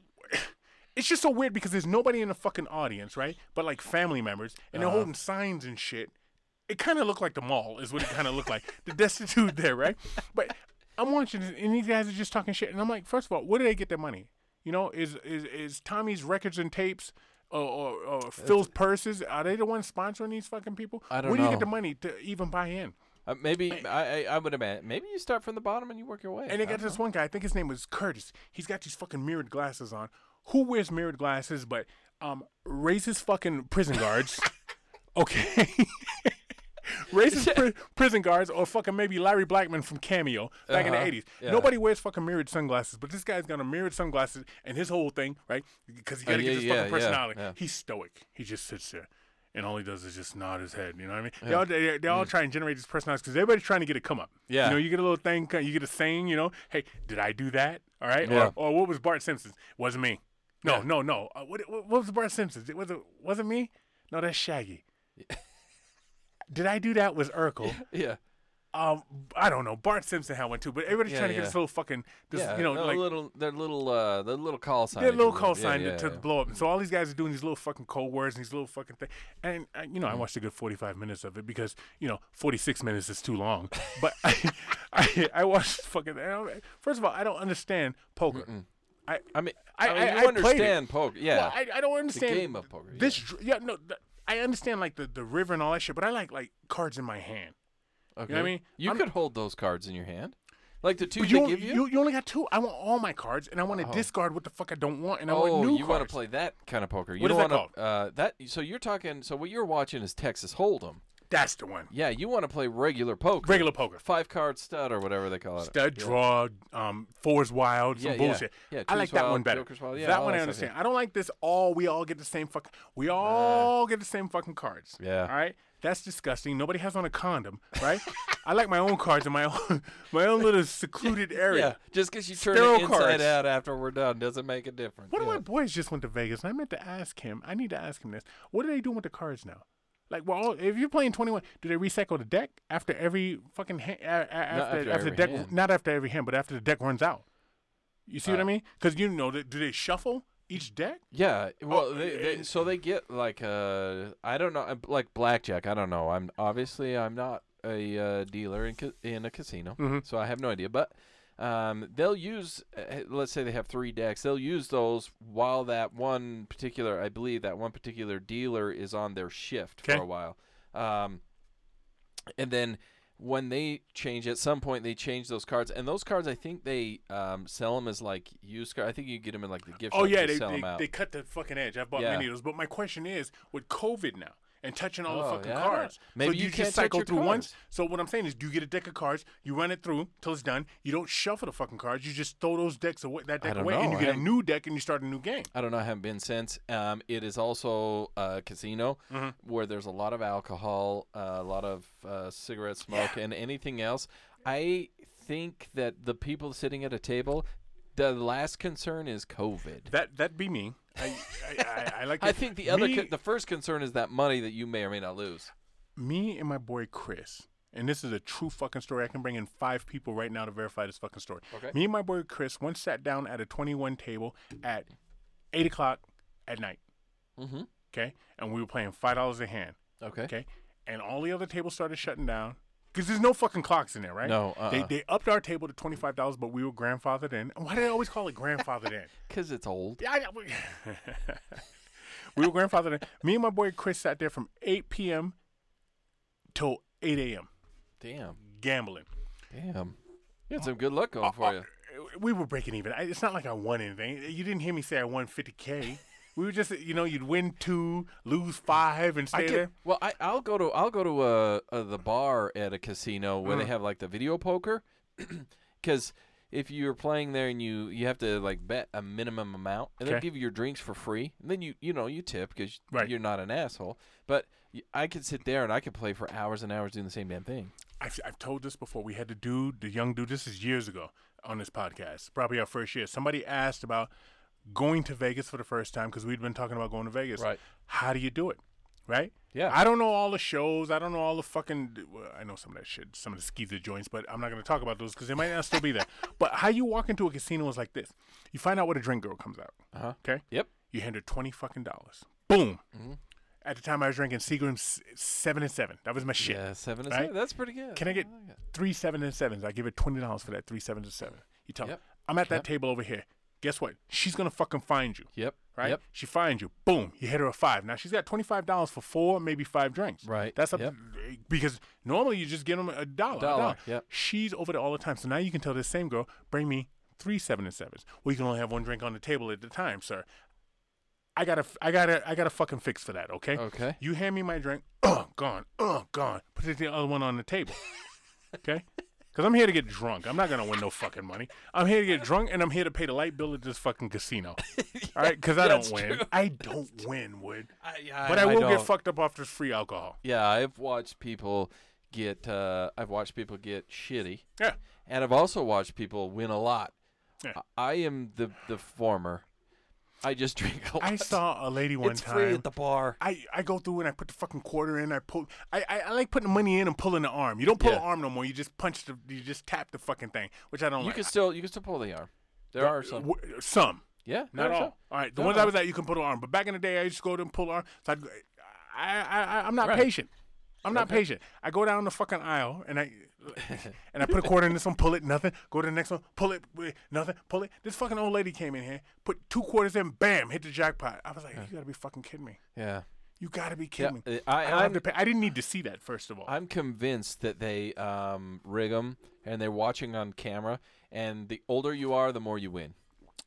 S2: it's just so weird because there's nobody in the fucking audience, right? But like family members, and they're
S1: Uh-huh.
S2: holding signs and shit. It kind of looked like the mall, is what it kind of looked like. The destitute there, right? But I'm watching this, and these guys are just talking shit, and I'm like, first of all, where do they get their money? You know, is is is Tommy's records and tapes? Or, or, or Phil's purses? Are they the ones sponsoring these fucking people?
S1: I don't
S2: Where do you get the money to even buy in?
S1: Uh, maybe I, I I would imagine maybe you start from the bottom and you work your way.
S2: And they got this one guy, I think his name was Curtis. He's got these fucking mirrored glasses on. who wears mirrored glasses but um raises fucking prison guards. okay. Racist pri- prison guards or fucking maybe Larry Blackmon from Cameo back
S1: Uh-huh.
S2: in the 80s.
S1: Yeah.
S2: Nobody wears fucking mirrored sunglasses, but this guy's got a mirrored sunglasses and his whole thing, right? Because he got to
S1: Oh, yeah,
S2: get his
S1: yeah,
S2: fucking personality.
S1: yeah.
S2: He's stoic. He just sits there. And all he does is just nod his head. You know what I mean? They all, they, they all try and generate this personality because everybody's trying to get a come up.
S1: Mm. Yeah.
S2: You know, you get a little thing, you get a saying, you know, hey, did I do that? All right.
S1: Yeah.
S2: Or, or what was Bart Simpson's? Wasn't me. No,
S1: Yeah.
S2: no, no. Uh, what, what, what was Bart Simpson's? It was it wasn't me. No, that's Shaggy. Did I do that? Was Urkel?
S1: Yeah.
S2: Um, I don't know. Bart Simpson had one too, but everybody's
S1: Yeah,
S2: trying to
S1: yeah.
S2: get this little fucking, this,
S1: yeah.
S2: you know,
S1: their
S2: like
S1: little, their little, uh, their little call sign.
S2: their
S1: if
S2: little
S1: will.
S2: call
S1: Yeah,
S2: sign to,
S1: yeah,
S2: to
S1: yeah.
S2: blow up. And so all these guys are doing these little fucking code words and these little fucking things. And I, you know,
S1: Mm.
S2: I watched a good forty-five minutes of it because you know, forty-six minutes is too long. But I, I, I watched fucking. I don't- First of all, I don't understand poker. I,
S1: I mean,
S2: I-
S1: I, mean, you
S2: I played it.
S1: understand poker. Yeah.
S2: Well, I, I don't understand the
S1: game of poker,
S2: This, yeah, no, th- I understand like the, the river and all that shit, but I like like cards in my hand.
S1: okay.
S2: I mean?
S1: You
S2: I'm-
S1: could hold those cards in your hand, like the two
S2: But
S1: they
S2: you,
S1: give you.
S2: you, you only got two. I want all my cards, and I want to
S1: Oh.
S2: discard what the fuck I don't want, and I
S1: oh,
S2: want new
S1: you want to play that kind of poker? You
S2: What is
S1: don't
S2: that
S1: wanna, Uh, that so you're talking. So what you're watching is Texas Hold'em.
S2: That's the one.
S1: Yeah, you want to play regular poker,
S2: Regular poker.
S1: five card stud or whatever they call it.
S2: Stud,
S1: Yeah.
S2: draw, um, fours wild, some
S1: Yeah, yeah.
S2: bullshit.
S1: Yeah,
S2: I like
S1: twos
S2: that
S1: wild,
S2: one better.
S1: jokers wild, yeah,
S2: that one
S1: that
S2: I
S1: stuff, yeah.
S2: understand. I don't like this. All we all get the same fucking. We all get the same fucking cards.
S1: Yeah.
S2: All right. That's disgusting. Nobody has on a condom, right? I like my own cards in my own my own little secluded area.
S1: Yeah, just because you turn
S2: Sterile
S1: it inside
S2: cards.
S1: out after we're done doesn't make a difference.
S2: One of my boys just went to Vegas, and I meant to ask him. I need to ask him this. What are they doing with the cards now? Like, well, if you're playing 21, do they recycle the deck after every fucking hand? A- a- after
S1: after
S2: after,
S1: every
S2: the deck,
S1: hand.
S2: not after every hand, but after the deck runs out. You see what I
S1: Uh,
S2: mean? Because you know, th- do they shuffle each deck?
S1: Yeah, well,
S2: Oh,
S1: they, they,
S2: uh,
S1: so they get like uh, I don't know, uh, like blackjack. I don't know. I'm obviously I'm not a uh, dealer in ca- in a casino,
S2: Mhm.
S1: so I have no idea. But um, they'll use, uh, let's say they have three decks. They'll use those while that one particular, I believe that one particular dealer is on their shift for a while, um, and then. When they change, at some point they change those cards, and those cards I think they um, sell them as like used cards. I think you get them in like the gift
S2: Oh
S1: shop.
S2: yeah, they they, they cut the fucking edge. I've bought
S1: Yeah.
S2: many of those. But my question is, with COVID now and touching all the
S1: Oh,
S2: fucking
S1: yeah.
S2: cards,
S1: Maybe
S2: so
S1: you
S2: you
S1: can't
S2: just cycle through once. So what I'm saying is, do you get a deck of cards? You run it through till it's done. You don't shuffle the fucking cards. You just throw those decks away, that deck away, and you get a new deck and you start a new game.
S1: I don't know. I haven't been since. Um, it is also a casino
S2: Mhm.
S1: where there's a lot of alcohol, uh, a lot of uh, cigarette smoke, and anything else. I think that the people sitting at a table, the last concern is COVID.
S2: That that be me. I I, I, I like.
S1: I
S2: it.
S1: think the other,
S2: me,
S1: the first concern is that money that you may or may not lose.
S2: me and my boy Chris, and this is a true fucking story. I can bring in five people right now to verify this fucking story.
S1: Okay.
S2: Me and my boy Chris once sat down at a 21 table at eight o'clock at night.
S1: Mm-hmm.
S2: Okay, and we were playing five dollars a hand.
S1: Okay.
S2: Okay, and all the other tables started shutting down because there's no fucking clocks in there, right?
S1: No,
S2: They
S1: uh-uh.
S2: they upped our table to twenty five dollars, but we were grandfathered in. And Why do they always call it grandfathered in?
S1: Because it's old.
S2: Yeah, I- we, we were grandfathered in. Me and my boy Chris sat there from eight p.m. till eight a.m.
S1: Damn.
S2: gambling.
S1: Damn. You had some good luck going for
S2: Uh,
S1: you.
S2: uh, We were breaking even. I- It's not like I won anything. You didn't hear me say I won fifty k. We were just, you know, you'd win two, lose five, and
S1: I
S2: stay
S1: get,
S2: there.
S1: well, I, I'll go to I'll go to uh, uh, the bar at a casino where they
S2: Mm.
S1: have like the video poker, because if you're playing there and you you have to like bet a minimum amount, and they'll give you your drinks for free, and then you you know you tip because
S2: Right.
S1: you're not an asshole. But i could sit there and I could play for hours and hours doing the same damn thing.
S2: I've, I've told this before. We had the dude, the young dude. This is years ago on this podcast, probably our first year. Somebody asked about going to Vegas for the first time because we'd been talking about going to Vegas.
S1: Right.
S2: How do you do it? Right.
S1: Yeah.
S2: I don't know all the shows. I don't know all the fucking. Well, I know some of that shit, some of the skeezer joints, but I'm not going to talk about those because they might not still be there. But how you walk into a casino is like this: you find out what a drink girl comes out.
S1: Uh huh.
S2: Okay.
S1: Yep.
S2: You hand her twenty fucking dollars. Boom.
S1: Mhm.
S2: At the time, I was drinking Seagram's seven and seven. That was my shit.
S1: Yeah, seven and
S2: Right?
S1: seven. That's pretty good.
S2: Can I get
S1: like
S2: three seven and sevens? I give her twenty dollars for that three seven and seven. You tell
S1: Yep.
S2: her, I'm at that
S1: Yep.
S2: table over here. Guess what? She's gonna fucking find you,
S1: Yep.
S2: right?
S1: Yep.
S2: She finds you. Boom. You hit her a five. Now she's got twenty five dollars for four, maybe five drinks.
S1: Right.
S2: That's up
S1: Yep.
S2: because normally you just get them a dollar.
S1: Dollar,
S2: dollar.
S1: yep.
S2: She's over there all the time. So now you can tell this same girl, bring me, three seven and sevens. Well, you can only have one drink on the table at the time, sir. I gotta, I gotta, I gotta fucking fix for that. Okay.
S1: Okay.
S2: You hand me my drink. Uh, gone. Uh, gone. Put the other one on the table. Okay. Because I'm here to get drunk. I'm not gonna win no fucking money. I'm here to get drunk, and I'm here to pay the light bill at this fucking casino. All right? Because I
S1: that's
S2: don't win.
S1: true.
S2: I don't win, Wood.
S1: I,
S2: But I will get
S1: don't-
S2: fucked up off this free alcohol.
S1: Yeah, I've watched people get. Uh, I've watched people get shitty,
S2: Yeah.
S1: and I've also watched people win a lot.
S2: Yeah.
S1: I I am the the former. I just drink a lot.
S2: I saw a lady one
S1: it's
S2: time.
S1: free at the bar.
S2: I, I go through and I put the fucking quarter in. I pull. I, I, I like putting the money in and pulling the arm. You don't pull
S1: Yeah.
S2: the arm no more. You just punch the. You just tap the fucking thing, which I don't
S1: You
S2: like.
S1: can still you can still pull the arm. There are some.
S2: W- some.
S1: Yeah,
S2: Not all. All right, the
S1: No,
S2: ones
S1: no.
S2: I was at, you can pull the arm. But back in the day, I used to go to and pull the arm. So I'd, I, I, I, I'm not
S1: Right.
S2: patient. I'm not
S1: Okay.
S2: patient. I go down the fucking aisle and I, and I put a quarter in this one, pull it, nothing. Go to the next one, pull it, nothing, pull it. This fucking old lady came in here, put two quarters in, bam, hit the jackpot. I was like, you gotta be fucking kidding me.
S1: Yeah.
S2: You gotta be
S1: Yeah,
S2: kidding me.
S1: uh, I,
S2: I, have
S1: I'm,
S2: to pay. I didn't need to see that first of all.
S1: I'm convinced that they um, rig them and they're watching on camera. And the older you are, the more you win.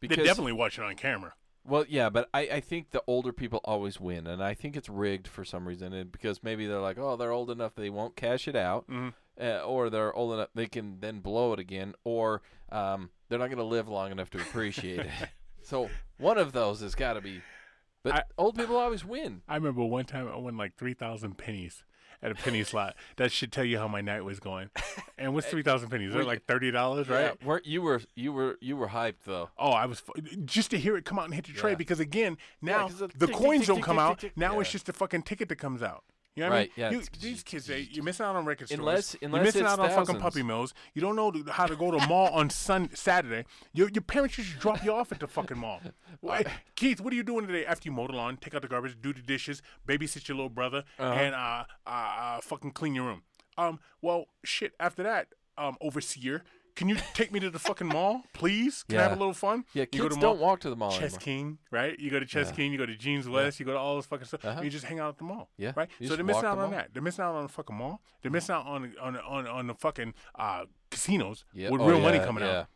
S2: Because, They're definitely watching on camera.
S1: Well, yeah, but I, I think the older people always win, and I think it's rigged for some reason, and because maybe they're like, oh, they're old enough they won't cash it out,
S2: Mhm.
S1: Uh, or they're old enough they can then blow it again, or um, they're not going to live long enough to appreciate it. So one of those has got to be. But
S2: I-
S1: old people always win.
S2: I remember one time I won like three thousand pennies at a penny slot. That should tell you how my night was going. And what's three thousand pennies? They're like thirty dollars, right?
S1: Yeah, you were you were you were hyped though.
S2: Oh, I was just to hear it come out and hit the tray
S1: Yeah.
S2: because again, now
S1: the
S2: the
S1: tick,
S2: coins
S1: tick,
S2: don't
S1: tick,
S2: come out. Now
S1: Yeah.
S2: it's just the fucking ticket that comes out. You know what
S1: Right,
S2: I
S1: yeah,
S2: mean? You, these kids, they, you're missing out on record stores.
S1: Unless- unless
S2: you're
S1: missing
S2: out on fucking puppy mills. You don't know how to go to the mall on Sun Saturday. Your, your parents should drop you off at the fucking mall. Why- Keith, what are you doing today after you mow the lawn, take out the garbage, do the dishes, babysit your little brother,
S1: Uh-huh.
S2: and uh, uh, uh, fucking clean your room? Um, well, shit. After that, um, overseer, can you take me to the fucking mall, please? Can I have a
S1: Yeah.
S2: little fun?
S1: Yeah,
S2: you go
S1: kids
S2: to
S1: don't
S2: mall,
S1: walk to the mall
S2: Chess
S1: anymore.
S2: King, right? You go to Chess
S1: Yeah.
S2: King, you go to Jeans West, you go to all this fucking stuff.
S1: Uh-huh.
S2: You just hang out at the mall.
S1: Yeah,
S2: Right?
S1: you
S2: So
S1: just
S2: they're missing out on
S1: mall.
S2: that. They're missing out on the fucking mall. They're missing out on on on, on the fucking uh, casinos
S1: Yeah.
S2: with
S1: oh,
S2: real money
S1: yeah,
S2: coming
S1: yeah.
S2: out.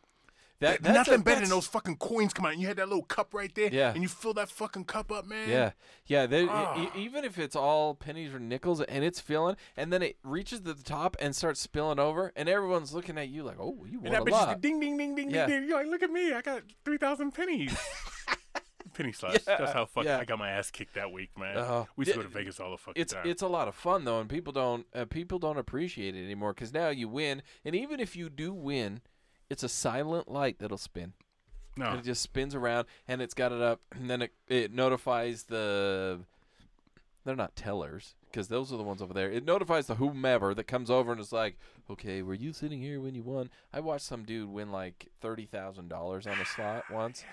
S1: That,
S2: Nothing
S1: a,
S2: better than those fucking coins come out. And you had that little cup right there.
S1: Yeah.
S2: And you fill that fucking cup up, man.
S1: Yeah, yeah. They, e-
S2: Ah.
S1: e- even if it's all pennies or nickels and it's filling, and then it reaches to the top and starts spilling over, and everyone's looking at you like, "Oh, you
S2: And
S1: won
S2: that
S1: a
S2: bitch
S1: lot."
S2: ding ding ding ding
S1: Yeah.
S2: ding ding. You're like, look at me, I got three thousand pennies. Penny slots. That's how fucking
S1: yeah.
S2: I got my ass kicked that week, man.
S1: Uh-huh.
S2: we used to go to Vegas all the fucking
S1: it's
S2: time.
S1: it's a lot of fun though, and people don't uh, people don't appreciate it anymore because now you win, and even if you do win, it's a silent light that'll spin.
S2: no.
S1: And it just spins around, and it's got it up, and then it, it notifies the. They're not tellers because those are the ones over there. It notifies the whomever that comes over and is like, "Okay, were you sitting here when you won?" I watched some dude win like thirty thousand dollars on a slot once,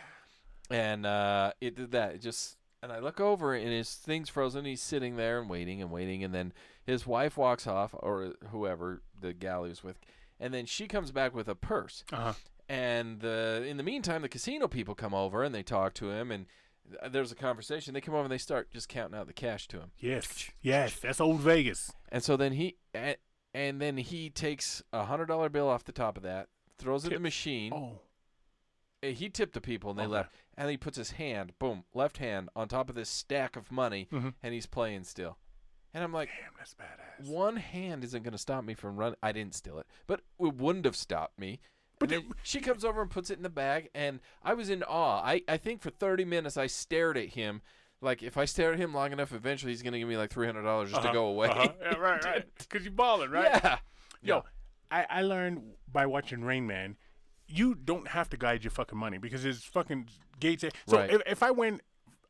S1: and uh, it did that. It just and I look over and his thing's frozen. He's sitting there and waiting and waiting, and then his wife walks off or whoever the gal he was with, and then she comes back with a purse.
S2: Uh-huh.
S1: And the in the meantime, the casino people come over and they talk to him, and there's a conversation. They come over and they start just counting out the cash to him.
S2: Yes. Yes. That's old Vegas.
S1: And so then he and, and then he takes a hundred dollar bill off the top of that, throws it in the machine.
S2: Oh.
S1: Uh, He tipped the people and they
S2: Okay.
S1: left. And he puts his hand, boom, left hand on top of this stack of money,
S2: Mhm.
S1: and he's playing still. And I'm like,
S2: Damn, that's badass.
S1: one hand isn't going to stop me from running. I didn't steal it, but it wouldn't have stopped me.
S2: But
S1: then she comes over and puts it in the bag, and I was in awe. I, I think for 30 minutes I stared at him. Like, if I stare at him long enough, eventually he's going to give me like $300 just to
S2: Uh-huh,
S1: go away.
S2: uh-huh. Yeah, right, right. Because you're balling, right?
S1: Yeah.
S2: Yo, I, I learned by watching Rain Man, you don't have to guide your fucking money because it's fucking gates. So
S1: Right.
S2: if, if I win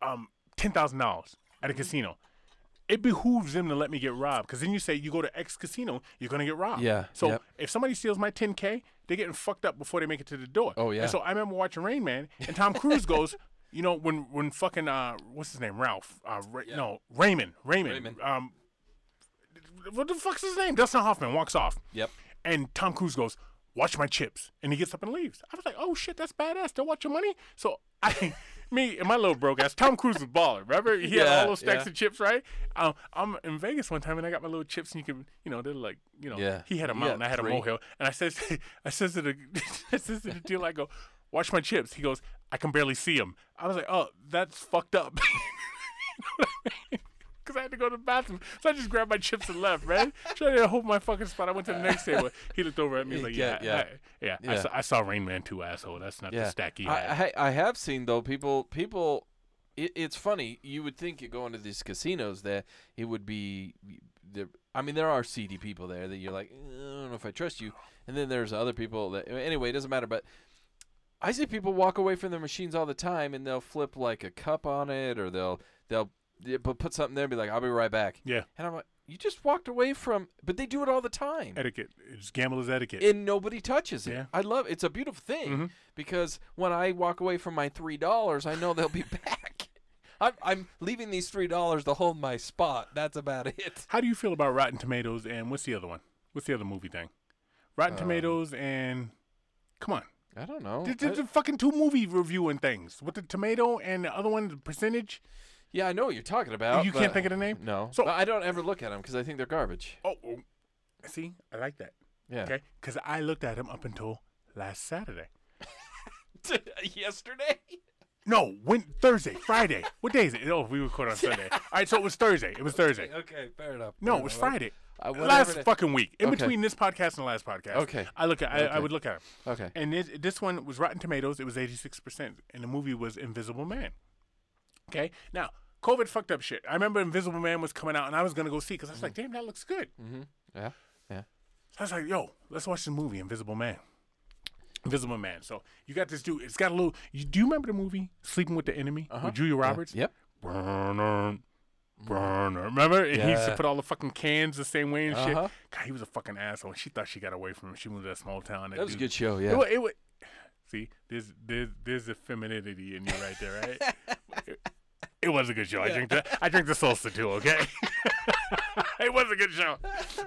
S2: um ten thousand dollars at a casino, it behooves them to let me get robbed because then you say you go to X casino, you're gonna get robbed.
S1: Yeah,
S2: So
S1: yep.
S2: if somebody steals my 10k, they're getting fucked up before they make it to the door.
S1: Oh, yeah.
S2: And so I remember watching Rain Man, and Tom Cruise goes. You know when when fucking uh what's his name Ralph uh Ra- no Raymond Raymond,
S1: Raymond.
S2: um what the fuck's his name Dustin Hoffman walks off
S1: Yep.
S2: and Tom Cruise goes, "Watch my chips," and he gets up and leaves. I was like, "Oh shit, that's badass! Don't watch your money." So I, me and my little broke ass, Tom Cruise was baller. Remember, he had all those stacks
S1: yeah.
S2: of chips, right? Um, I'm in Vegas one time and I got my little chips, and you can, you know, they're like, you know,
S1: Yeah.
S2: he had a
S1: You
S2: mountain, I had
S1: three.
S2: a molehill, and I says, I says to the, I says to the deal, I go. Watch my chips. He goes, I can barely see them. I was like, oh, that's fucked up. Because I had to go to the bathroom. So I just grabbed my chips and left, man. Trying to hold my fucking spot. I went to the next table. He looked over at me. Like,
S1: Yeah,
S2: yeah,
S1: yeah.
S2: I, yeah. I, saw, I saw Rain Man 2, asshole. That's not
S1: Yeah,
S2: the stack he
S1: I,
S2: had.
S1: I I have seen though people people. It, it's funny. You would think you go into these casinos that it would be. There, I mean, there are seedy people there that you're like, "Eh, I don't know if I trust you. And then there's other people that anyway, it doesn't matter. But I see people walk away from their machines all the time, and they'll flip like a cup on it, or they'll they'll yeah, put put something there and be like, I'll be right back.
S2: yeah.
S1: And I'm like, you just walked away from, but they do it all the time
S2: Etiquette. It's gambler's etiquette.
S1: and nobody touches it.
S2: Yeah.
S1: I love it. it's a beautiful thing
S2: Mhm.
S1: because when I walk away from my three dollars, I know they'll be back. I'm, I'm leaving these three dollars to hold my spot. That's about it.
S2: How do you feel about Rotten Tomatoes and what's the other one? What's the other movie thing? Rotten
S1: Um,
S2: Tomatoes and come on,
S1: I don't know.
S2: the,
S1: I-
S2: the, the fucking two movie reviewing things with the tomato and the other one, the percentage.
S1: Yeah, I know what you're talking about.
S2: you can't
S1: but-
S2: think of the name.
S1: No,
S2: So-
S1: I don't ever look at them because I think they're garbage.
S2: Oh, oh, see, I like that.
S1: Yeah.
S2: Okay, because I looked at him up until last Saturday.
S1: Yesterday.
S2: No, when Thursday, Friday. what day is it? Oh, we record on Sunday. All right, so it was Thursday. It was Thursday.
S1: Okay, fair enough.
S2: No, it was. Friday.
S1: Uh, whatever
S2: last fucking week, in
S1: Okay.
S2: between this podcast and the last podcast.
S1: Okay.
S2: I look at, I, I
S1: Okay.
S2: would look at it.
S1: Okay.
S2: And this, this one was Rotten Tomatoes. It was 86%. And the movie was Invisible Man. Okay? Now, COVID fucked up shit. I remember Invisible Man was coming out and I was to go see because I was like, damn, that looks good.
S1: Mm-hmm. Yeah. Yeah.
S2: So I was like, yo, let's watch the movie, Invisible Man. Invisible Man. So you got this dude. It's got a little. You, do you remember the movie Sleeping with the Enemy
S1: Uh-huh.
S2: with Julia Roberts?
S1: Yep.
S2: Burner, burner. Remember? And he used to put all the fucking cans the same way and shit.
S1: Uh-huh.
S2: God, he was a fucking asshole. She thought she got away from him. She moved to that small town.
S1: That was a good show. Yeah.
S2: it, it, wa- see, there's there's there's a femininity in you right there, right? it, it was a good show. I drink the I drink the salsa too. Okay, it was a good show.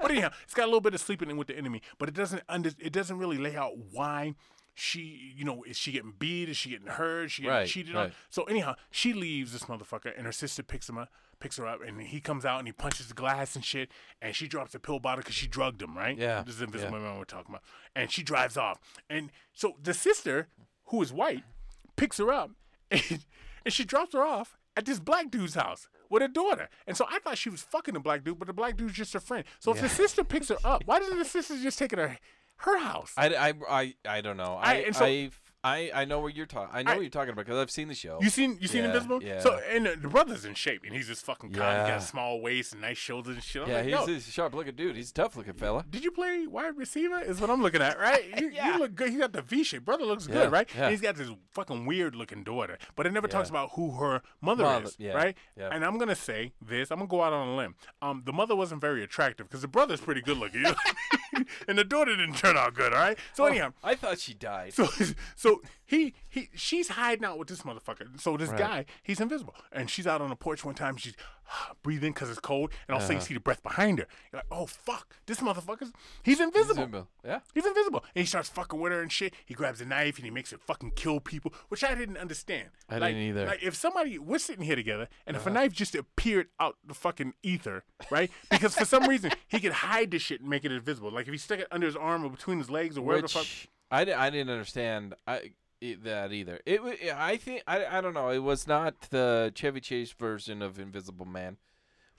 S2: But anyhow, it's got a little bit of sleeping in with the enemy, but it doesn't under it doesn't really lay out why. She, you know, is she getting beat? Is she getting hurt? Is she getting
S1: Right,
S2: cheated on?
S1: right.
S2: So anyhow, she leaves this motherfucker, and her sister picks him up, picks her up, and he comes out and he punches the glass and shit, and she drops a pill bottle because she drugged him, right?
S1: Yeah,
S2: this is Invisible
S1: yeah.
S2: Man we're talking about, and she drives off, and so the sister, who is white, picks her up, and, and she drops her off at this black dude's house with her daughter, and so I thought she was fucking the black dude, but the black dude's just her friend. So if the sister picks her up, why doesn't the sister just take her to her house?
S1: I, I, I, I don't know.
S2: I-
S1: I,
S2: and so-
S1: I, I, I know what you're talking. I know
S2: I-
S1: what you're talking about because I've seen the show.
S2: You seen you seen
S1: Yeah,
S2: Invisible?
S1: yeah.
S2: So and the, the brother's in shape and he's just fucking con. He got a small waist and nice shoulders and shit. I'm
S1: yeah,
S2: like,
S1: he's, he's a sharp looking dude. He's a tough looking fella.
S2: did you play wide receiver? Is what I'm looking at, right? You,
S1: Yeah.
S2: you look good. He got the V shape. Brother looks
S1: Yeah,
S2: good, right?
S1: yeah.
S2: And he's got this fucking weird looking daughter, but it never talks about who her mother,
S1: Mother,
S2: is,
S1: yeah,
S2: right?
S1: yeah.
S2: And I'm gonna say this. I'm gonna go out on a limb. Um, the mother wasn't very attractive because the brother's pretty good looking, and the daughter didn't turn out good. All right. So oh, anyhow,
S1: I thought she died.
S2: so so he he she's hiding out with this motherfucker. So this
S1: Right.
S2: guy, he's invisible, and she's out on the porch one time. She's breathing because it's cold, and all of a sudden
S1: Uh-huh.
S2: you see the breath behind her. You're like, oh fuck, this motherfucker's he's invisible.
S1: Yeah.
S2: He's invisible, and he starts fucking with her and shit. He grabs a knife and he makes it fucking kill people, which I didn't understand.
S1: I
S2: like,
S1: didn't either.
S2: Like if somebody we're sitting here together, and
S1: Uh-huh.
S2: if a knife just appeared out the fucking ether, right? Because for some reason he could hide this shit and make it invisible. Like if he stuck it under his arm or between his legs or wherever
S1: Which
S2: the fuck.
S1: I didn't understand I, it, that either. It I think I, I don't know. It was not the Chevy Chase version of Invisible Man.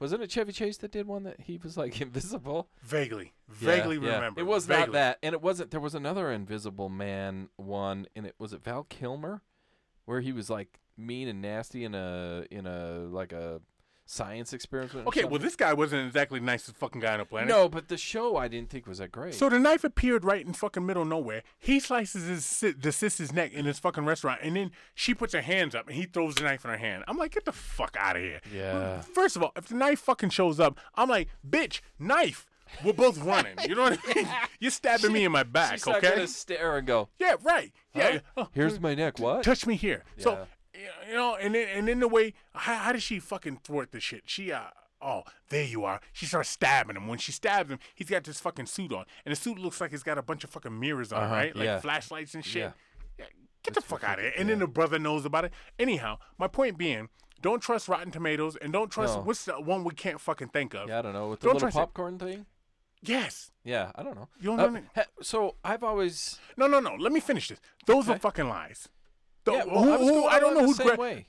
S1: Wasn't it Chevy Chase that did one that he was like invisible?
S2: Vaguely,
S1: Yeah,
S2: vaguely
S1: yeah.
S2: remember.
S1: It was
S2: vaguely.
S1: not that, and it wasn't. There was another Invisible Man one, and it was it Val Kilmer, where he was like mean and nasty in a in a like a science experiment.
S2: Okay, well, this guy wasn't exactly the nicest fucking guy on the planet.
S1: no, but the show I didn't think was that great.
S2: So the knife appeared right in fucking middle of nowhere. He slices his si- the sister's neck in his fucking restaurant, and then she puts her hands up and he throws the knife in her hand. I'm like, get the fuck out of here.
S1: Yeah.
S2: First of all, if the knife fucking shows up, I'm like, bitch, knife. We're both running. You know what I mean? You're stabbing me in my back,
S1: She's not
S2: okay?
S1: gonna stare and go.
S2: Yeah, right. Yeah.
S1: Huh?
S2: Oh,
S1: Here's my neck. What?
S2: touch me here.
S1: Yeah.
S2: So you know, and then and then the way how, how does she fucking thwart the shit? She uh oh there you are. She starts stabbing him. When she stabs him, he's got this fucking suit on, and the suit looks like it's got a bunch of fucking mirrors on,
S1: Uh-huh,
S2: right? Like
S1: yeah.
S2: flashlights and shit.
S1: Yeah.
S2: Yeah, Get the fuck out of here. And then the brother knows about it. Anyhow, my point being. Don't trust Rotten Tomatoes and don't trust
S1: No.
S2: what's the one we can't fucking think of.
S1: Yeah, I don't know. With the
S2: Don't
S1: little
S2: trust it.
S1: popcorn thing.
S2: Yes.
S1: Yeah, I don't know.
S2: You don't
S1: Uh,
S2: know
S1: so I've always
S2: No, no, no. Let me finish this. Those are fucking lies. The-
S1: yeah. Well,
S2: who-
S1: I,
S2: who- I don't know
S1: the
S2: who
S1: same way.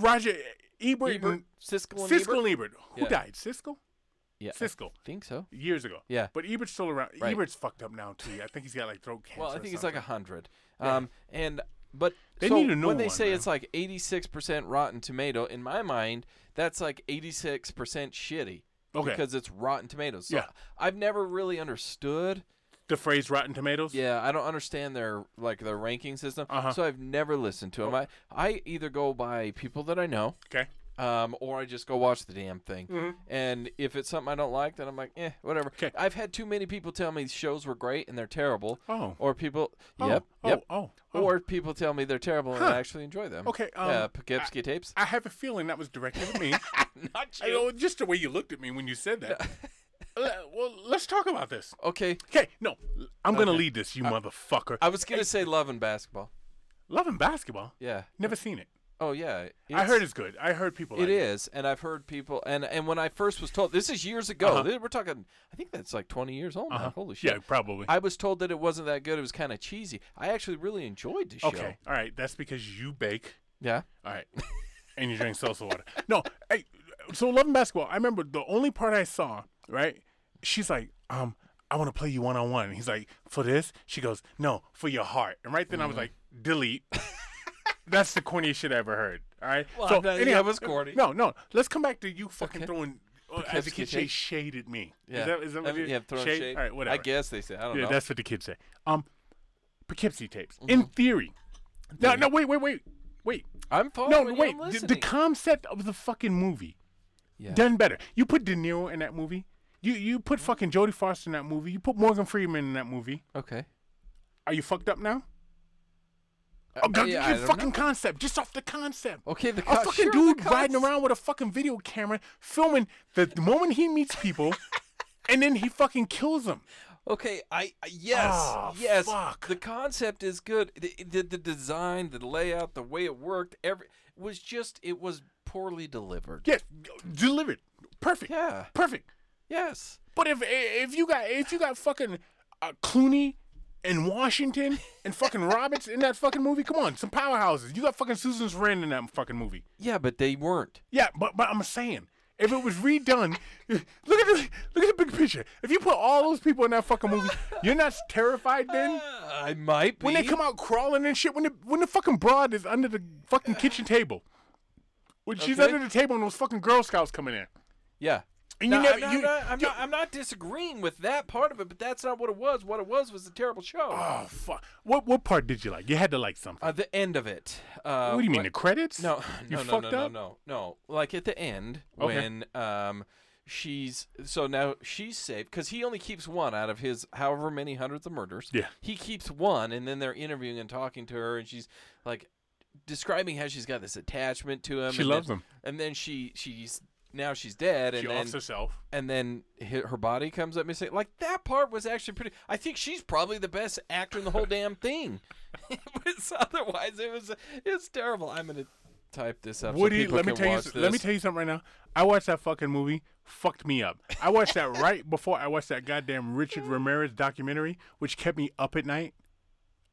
S2: Roger Ebert,
S1: Ebert,
S2: and
S1: Siskel and
S2: Siskel
S1: Ebert?
S2: and Ebert. Who
S1: Yeah.
S2: died? Siskel?
S1: Yeah, I
S2: Siskel.
S1: think so.
S2: Years ago.
S1: Yeah.
S2: But Ebert's still around.
S1: Right.
S2: Ebert's fucked up now too. I think he's got like throat cancer.
S1: Well, I think it's like a hundred.
S2: Yeah.
S1: Um, and but
S2: They
S1: so
S2: need a new
S1: when they
S2: one,
S1: say
S2: man.
S1: it's like eighty-six percent Rotten Tomato, in my mind, that's like eighty-six percent shitty.
S2: Okay.
S1: Because it's Rotten Tomatoes. So
S2: Yeah.
S1: I've never really understood.
S2: The phrase Rotten Tomatoes.
S1: Yeah, I don't understand their like their ranking system.
S2: Uh-huh.
S1: So I've never listened to them. I I either go by people that I know,
S2: Okay.
S1: um, or I just go watch the damn thing.
S2: Mhm.
S1: And if it's something I don't like, then I'm like, eh, whatever.
S2: 'Kay.
S1: I've had too many people tell me shows were great and they're terrible.
S2: Oh.
S1: Or people,
S2: Oh,
S1: yep,
S2: oh,
S1: yep.
S2: Oh. oh.
S1: Or people tell me they're terrible and I actually enjoy them.
S2: Okay, um,
S1: yeah, Poughkeepsie tapes.
S2: I have a feeling that was directed at me.
S1: Not
S2: I know, just the way you looked at me when you said that. Well, let's talk about this.
S1: Okay,
S2: Okay, no, I'm gonna
S1: Okay.
S2: lead this, you motherfucker.
S1: I was gonna say love and basketball.
S2: Loving basketball.
S1: Yeah.
S2: Never seen it.
S1: Oh yeah.
S2: I heard it's good. I heard people.
S1: It
S2: like
S1: is, and I've heard people, and and when I first was told, this is years ago.
S2: Uh-huh.
S1: Th- We're talking, I think that's like 20 years old now.
S2: Uh-huh.
S1: Holy shit!
S2: Yeah, probably.
S1: I was told that it wasn't that good. It was kind of cheesy. I actually really enjoyed the show.
S2: okay, all right. That's because you bake.
S1: Yeah.
S2: All right, and you drink salsa water. No, hey, so loving basketball. I remember the only part I saw. Right, she's like, um, I want to play you one on one. He's like, for this. She goes, no, for your heart. And right then I was like, delete. That's the corniest shit I ever heard. All right.
S1: Well,
S2: so
S1: I'm not- yeah, it was corny.
S2: No, no. Let's come back to you fucking
S1: Okay.
S2: throwing. Uh, as the kids say,
S1: tape.
S2: shade at me.
S1: Yeah.
S2: Is that, is that
S1: I
S2: what
S1: mean,
S2: you
S1: yeah, throwing shade.
S2: All right, whatever.
S1: I guess they say. I don't
S2: Yeah,
S1: know.
S2: that's what the kids say. Um, Poughkeepsie tapes. In theory. No, no, wait, wait, wait, wait.
S1: I'm
S2: No,
S1: following. you,
S2: wait.
S1: I'm
S2: The, the concept of the fucking movie
S1: yeah.
S2: done better. You put De Niro in that movie. You you put fucking Jodie Foster in that movie. You put Morgan Freeman in that movie.
S1: Okay.
S2: Are you fucked up now?
S1: Uh,
S2: Oh, God,
S1: yeah,
S2: the
S1: I
S2: fucking
S1: know.
S2: concept, just off the concept.
S1: Okay, the
S2: A fucking
S1: sure,
S2: dude riding around with a fucking video camera, filming the, the moment he meets people, and then he fucking kills them.
S1: Okay, I I- yes,
S2: Ah,
S1: yes.
S2: fuck.
S1: The concept is good. The, the the design, the layout, the way it worked, every was just it was poorly delivered.
S2: Yes, delivered, perfect,
S1: Yeah.
S2: perfect.
S1: Yes.
S2: But if if you got if you got fucking uh, Clooney and Washington and fucking Roberts in that fucking movie, come on, some powerhouses. You got fucking Susan Sarandon in that fucking movie.
S1: Yeah, but they weren't.
S2: Yeah, but but I'm saying. If it was redone, look at the look at the big picture. If you put all those people in that fucking movie, you're not terrified then.
S1: Uh, I might be.
S2: When they come out crawling and shit, when the when the fucking broad is under the fucking kitchen table, when she's under the table and those fucking Girl Scouts coming in,
S1: Yeah.
S2: And
S1: No,
S2: never,
S1: I'm, not,
S2: you,
S1: I'm, not, I'm,
S2: you-
S1: not, I'm not disagreeing with that part of it, but that's not what it was. What it was was a terrible show.
S2: oh fuck, what what part did you like? You had to like something.
S1: Uh, the end of it. Uh,
S2: what do you mean
S1: what-
S2: the credits?
S1: No,
S2: you
S1: no, no,
S2: fucked
S1: no,
S2: up.
S1: no, no, no. Like at the end
S2: Okay.
S1: when um she's so now she's safe because he only keeps one out of his however many hundreds of murders.
S2: Yeah.
S1: he keeps one, and then they're interviewing and talking to her, and she's like describing how she's got this attachment to him.
S2: She
S1: and
S2: loves
S1: then,
S2: him.
S1: and then she she's now she's dead, and
S2: She
S1: then
S2: offs herself.
S1: and then hi- her body comes up missing. Like that part was actually pretty. I think she's probably the best actor in the whole damn thing. it was otherwise it was it's terrible. I'm gonna type this up.
S2: Woody,
S1: so
S2: let me tell you.
S1: watch
S2: s- Let me tell you something right now. I watched that fucking movie. Fucked me up. I watched that right before I watched that goddamn Richard Ramirez documentary, which kept me up at night.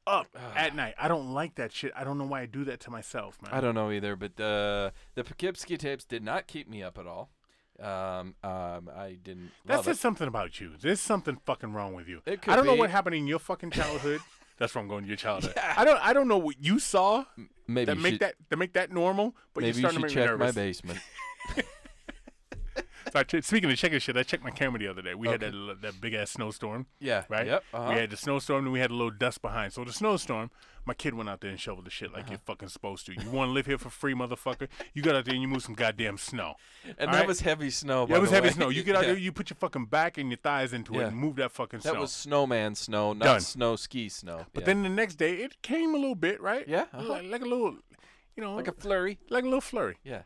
S2: Up at night. I don't like that shit. I don't know why I do that to myself, man.
S1: I don't know either, but uh, the Poughkeepsie tapes did not keep me up at all. Um, um, I didn't.
S2: That says
S1: it.
S2: something about you. There's something fucking wrong with you.
S1: It could I
S2: don't know what happened in your fucking childhood. That's where I'm going to your childhood. Yeah. I don't. I don't know what you saw
S1: Maybe
S2: that
S1: you
S2: make
S1: should,
S2: that that make that normal. But
S1: maybe
S2: you're
S1: you
S2: starting
S1: should
S2: to make
S1: check my basement.
S2: Che- speaking of checking shit, I checked my camera the other day. We had that that big ass snowstorm.
S1: yeah.
S2: right?
S1: Yep. Uh-huh.
S2: We had the snowstorm and we had a little dust behind. So the snowstorm, my kid went out there and shoveled the shit like
S1: Uh-huh.
S2: you're fucking supposed to. You want to live here for free, motherfucker? You got out there and you move some goddamn snow.
S1: and that was heavy snow.
S2: Yeah, it was
S1: the
S2: heavy
S1: way.
S2: snow. You get out
S1: Yeah.
S2: there, you put your fucking back and your thighs into
S1: Yeah.
S2: it and move that fucking
S1: That
S2: snow.
S1: was snowman snow, not
S2: Done.
S1: snow ski snow.
S2: but
S1: yeah.
S2: then the next day, it came a little bit, right?
S1: Yeah, uh-huh.
S2: Like, like a little, you know,
S1: like a flurry.
S2: like a little flurry.
S1: Yeah.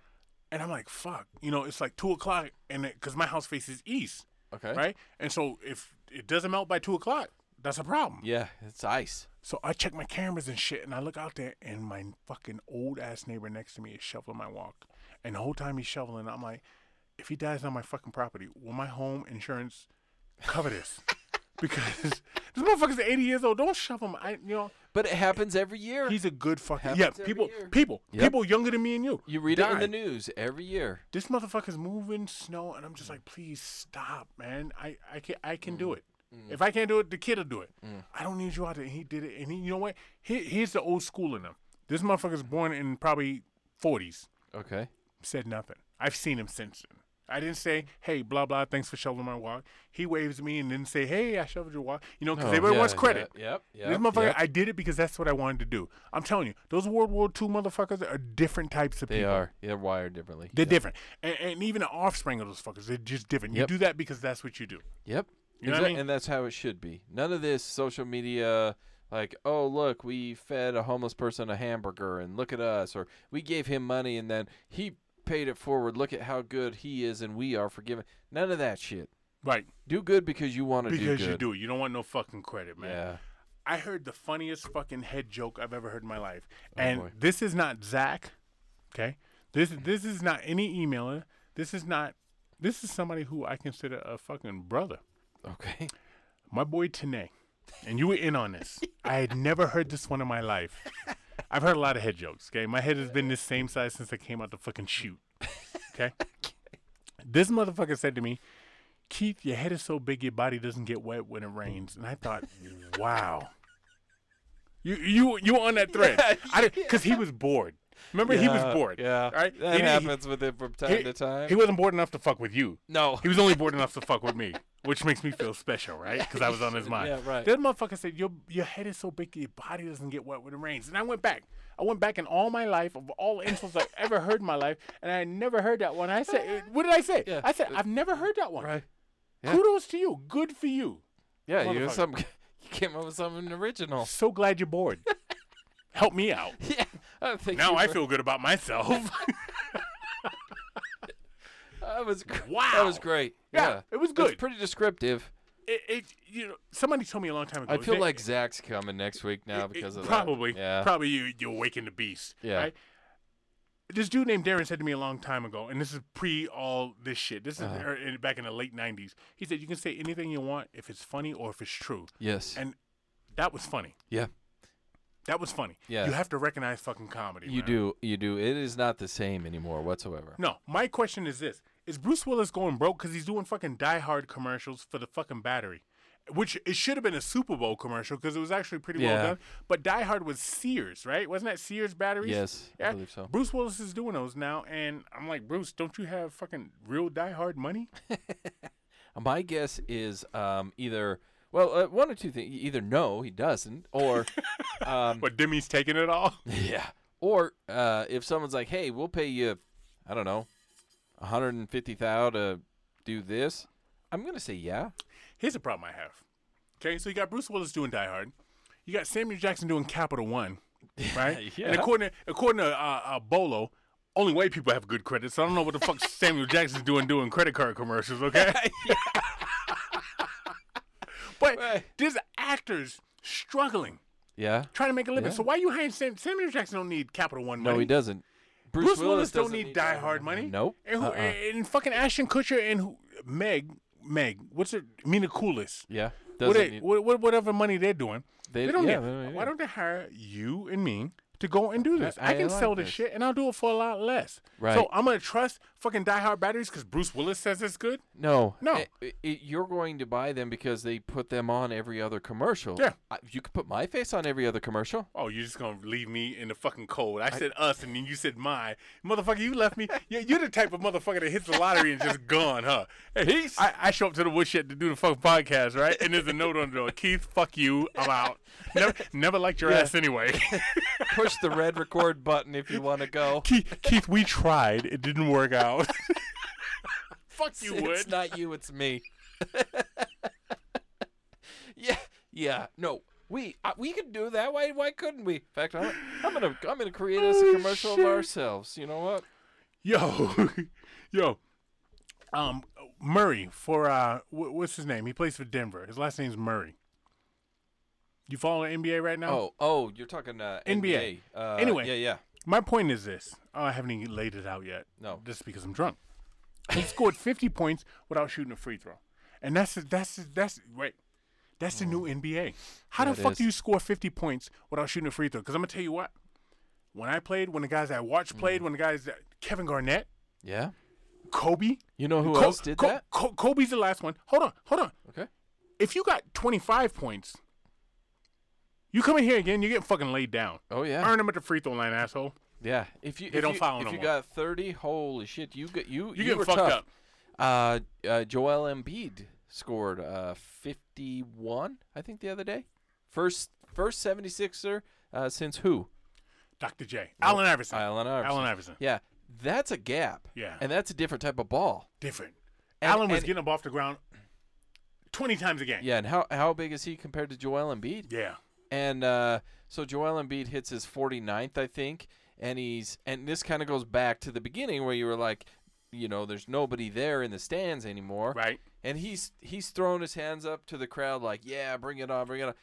S2: And I'm like, fuck, you know, it's like two o'clock, and because my house faces east,
S1: Okay.
S2: right? And so if it doesn't melt by two o'clock, that's a problem.
S1: Yeah, it's ice.
S2: So I check my cameras and shit, and I look out there, and my fucking old ass neighbor next to me is shoveling my walk. And the whole time he's shoveling, I'm like, if he dies on my fucking property, will my home insurance cover this because this motherfucker's 80 years old. Don't shove him. I, you know,
S1: But it happens every year.
S2: he's a good fucking
S1: Happens
S2: yeah.
S1: every
S2: People,
S1: year.
S2: people,
S1: Yep.
S2: people younger than me and you.
S1: you read it in the news every year.
S2: This motherfucker's moving snow, and I'm just like, please stop, man. I, I can, I can do mm. it. Mm. If I can't do it, the kid'll do it. Mm. I don't need you out there. He did it, and he, you know what? He, here's the old school in him. This motherfucker's born in probably 40s.
S1: Okay.
S2: said nothing. I've seen him since then. I didn't say, "Hey, blah blah, thanks for shoveling my walk." He waves me and didn't say, "Hey, I shoveled your walk." You know, because
S1: Oh,
S2: everybody
S1: yeah,
S2: wants credit.
S1: yeah, Yep. Yep.
S2: this motherfucker,
S1: yep.
S2: I did it because that's what I wanted to do. I'm telling you, those World War II motherfuckers are different types of
S1: they
S2: people.
S1: They are. They're wired differently.
S2: They're
S1: Yep.
S2: different, and, and even the offspring of those fuckers, they're just different. You do that because that's what you do.
S1: Yep.
S2: You know what I mean?
S1: And that's how it should be. None of this social media like, oh look, we fed a homeless person a hamburger and look at us or we gave him money and then he paid it forward. Look at how good he is and we are forgiven. None of that shit.
S2: Right,
S1: Do good because you want to do good.
S2: because you do it. You don't want no fucking credit, man.
S1: Yeah.
S2: I heard the funniest fucking head joke I've ever heard in my life.
S1: Oh,
S2: and
S1: boy.
S2: this is not Zach. Okay? This this is not any emailer. This is not this is somebody who I consider a fucking brother.
S1: Okay.
S2: My boy Tanae. And you were in on this. I had never heard this one in my life. I've heard a lot of head jokes, okay? My head has been this same size since I came out the fucking chute. Okay? This motherfucker said to me, Keith, your head is so big your body doesn't get wet when it rains. And I thought, wow. You you you were on that thread. I because he was bored. Remember, he was bored.
S1: Yeah.
S2: Right?
S1: That
S2: He
S1: happens with it from time
S2: he,
S1: to time.
S2: he wasn't bored enough to fuck with you.
S1: no.
S2: He was only bored enough to fuck with me, which makes me feel special, right? Because I was on his mind.
S1: Yeah, right.
S2: That motherfucker said, "Your your head is so big, your body doesn't get wet when it rains." And I went back. I went back in all my life of all insults I've ever heard in my life, and I never heard that one. I said, "What did I say?"
S1: Yeah.
S2: I said, "I've never heard that one."
S1: Right. Yeah.
S2: Kudos to you. Good for you.
S1: Yeah, you some you came up with something original.
S2: So glad you're bored. Help me out.
S1: Yeah. I
S2: Now I feel good about myself.
S1: That was gr- That was great.
S2: Yeah, it was good.
S1: pretty descriptive.
S2: it, it, you know, somebody told me a long time ago.
S1: I feel
S2: that-
S1: like Zach's coming next week now
S2: It-
S1: because of
S2: probably,
S1: that. Yeah.
S2: probably you you awaken the beast.
S1: Yeah.
S2: Right? This dude named Darren said to me a long time ago, and this is pre all this shit. This is
S1: Uh-huh.
S2: er, in- back in the late '90s. He said you can say anything you want if it's funny or if it's true,
S1: yes.
S2: and that was funny.
S1: yeah.
S2: That was funny.
S1: Yeah.
S2: You have to recognize fucking comedy.
S1: You
S2: man.
S1: do. You do. It is not the same anymore whatsoever.
S2: No, my question is this: Is Bruce Willis going broke because he's doing fucking Die Hard commercials for the fucking battery? Which it should have been a Super Bowl commercial because it was actually pretty
S1: Yeah.
S2: well done. But Die Hard was Sears, right? Wasn't that Sears batteries?
S1: Yes, I believe so.
S2: Bruce Willis is doing those now, and I'm like, Bruce, don't you have fucking real Die Hard money?
S1: My guess is um, either well, uh, one or two things. Either no, he doesn't, or um,
S2: but Demi's taking it all.
S1: yeah, or uh, if someone's like, "Hey, we'll pay you, I don't know, 150 thou to do this," I'm gonna say yeah.
S2: Here's a problem I have. Okay, so you got Bruce Willis doing Die Hard, you got Samuel Jackson doing Capital One, right?
S1: Yeah.
S2: And according to, according to uh, uh, Bolo, only white people have good credit, so I don't know what the fuck Samuel Jackson's doing doing credit card commercials. Okay, but
S1: Right.
S2: there's actors struggling
S1: Yeah.
S2: trying to make a living.
S1: Yeah.
S2: So why are you hiring Sam, Samuel Jackson? Don't need Capital One money.
S1: No, he doesn't. Bruce,
S2: Bruce, Willis, don't
S1: doesn't
S2: need Die Hard money.
S1: Nope.
S2: And, who,
S1: Uh-uh.
S2: and fucking Ashton Kutcher and who, Meg, Meg, what's her, Mila Kunis.
S1: Yeah.
S2: What they,
S1: need,
S2: what, what, whatever money they're doing,
S1: they,
S2: they don't
S1: yeah,
S2: need.
S1: they don't
S2: why don't they hire you and me to go and do this?
S1: I-
S2: I, can
S1: I like
S2: sell this. shit and I'll do it for a lot less.
S1: Right.
S2: So I'm gonna trust fucking Die Hard batteries because Bruce Willis says it's good.
S1: No,
S2: No.
S1: I- I- you're going to buy them because they put them on every other commercial.
S2: Yeah.
S1: I, you could put my face on every other commercial.
S2: Oh, you're just gonna leave me in the fucking cold. I, said us, and then you said my motherfucker. You left me. You're, you're the type of motherfucker that hits the lottery and just gone, huh? Hey,
S1: Peace.
S2: I, I show up to the woodshed to do the fucking podcast, right? And there's a note on the door. Keith, fuck you. I'm out. Never, never liked your
S1: Yeah.
S2: ass anyway.
S1: Push the red record button if you want to go.
S2: Keith, Keith, we tried. It didn't work out. fuck you,
S1: it's
S2: Wood.
S1: not you, it's me. yeah, yeah. No, we uh, we could do that. Why why couldn't we? In fact, I'm, I'm gonna I'm gonna create us a
S2: Oh,
S1: commercial
S2: shit.
S1: of ourselves. You know what?
S2: Yo, yo, um, Murray for uh, wh- what's his name? He plays for Denver. His last name's Murray. You follow NBA right now?
S1: Oh oh, you're talking uh,
S2: NBA.
S1: Uh,
S2: Anyway.
S1: yeah yeah.
S2: My point is this. Oh, I haven't even laid it out yet.
S1: No.
S2: Just because I'm drunk. He scored 50 points without shooting a free throw. And that's that's that's wait. That's the new NBA. How the fuck
S1: is.
S2: do you score 50 points without shooting a free throw? Because I'm gonna tell you what. When I played, when the guys I watched
S1: Mm.
S2: played, when the guys that Kevin Garnett,
S1: Yeah.
S2: Kobe,
S1: You know who
S2: Co-
S1: else did
S2: Co-
S1: that?
S2: Co- Kobe's the last one. Hold on, hold on.
S1: Okay.
S2: If you got 25 points, you come in here again, you're getting fucking laid down.
S1: Oh yeah.
S2: Earn them at the free throw line, asshole.
S1: Yeah. If you
S2: They
S1: if
S2: don't
S1: you,
S2: foul
S1: if
S2: no
S1: you
S2: more.
S1: got 30, holy shit, you got you
S2: You
S1: you
S2: get
S1: were
S2: fucked
S1: tough.
S2: up.
S1: Uh, uh, Joel Embiid scored uh 51, I think the other day. First first 76er uh, since who?
S2: Dr. J. Allen Iverson.
S1: Allen Iverson.
S2: Allen Iverson.
S1: Yeah. That's a gap.
S2: Yeah.
S1: And that's a different type of ball.
S2: Different.
S1: And-
S2: Allen was
S1: and-
S2: getting up off the ground 20 times a game.
S1: Yeah, and how how big is he compared to Joel Embiid?
S2: Yeah.
S1: And uh, so Joel Embiid hits his 49th, I think, and he's and this kind of goes back to the beginning where you were like, you know, there's nobody there in the stands anymore,
S2: Right.
S1: and he's he's throwing his hands up to the crowd like, yeah, bring it on, bring it on.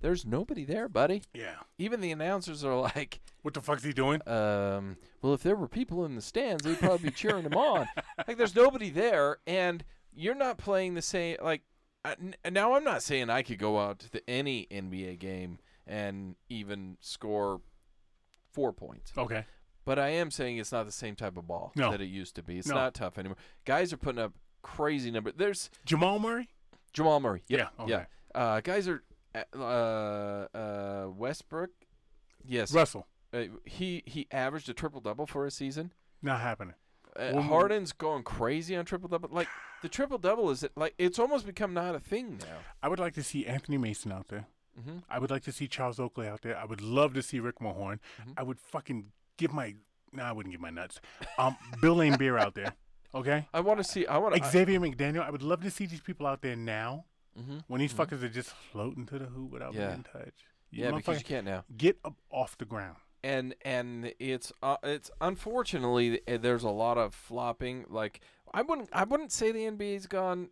S1: There's nobody there, buddy.
S2: Yeah.
S1: Even the announcers are like,
S2: What the fuck's he doing?
S1: um, well, if there were people in the stands, they'd probably be cheering him on. Like, there's nobody there, and you're not playing the same. Like, I- now I'm not saying I could go out to the, any NBA game and even score four points,
S2: Okay.
S1: but I am saying it's not the same type of ball
S2: No.
S1: that it used to be. It's
S2: No.
S1: not tough anymore. Guys are putting up crazy numbers. There's
S2: Jamal Murray?
S1: Jamal Murray. Yep.
S2: Yeah,
S1: Yeah. Uh, guys are uh, uh, Westbrook. Yes.
S2: Russell.
S1: Uh, he he averaged a triple double for a season.
S2: Not happening.
S1: Uh,
S2: Well,
S1: Harden's going crazy on triple double. Like the triple double is it like it's almost become not a thing now.
S2: I would like to see Anthony Mason out there.
S1: hmm
S2: I would like to see Charles Oakley out there. I would love to see Rick Mahorn.
S1: Mhm.
S2: I would fucking give my. No, I wouldn't give my nuts. Um, Bill Laimbeer out there. Okay.
S1: I want to see. I want to.
S2: Xavier McDaniel. I would love to see these people out there now
S1: hmm
S2: when these fuckers are just floating to the hoop without
S1: Yeah.
S2: being in touch. You
S1: Yeah, because you can't now.
S2: get up off the ground.
S1: And and it's uh, it's unfortunately uh, there's a lot of flopping. Like I wouldn't I wouldn't say the NBA's gone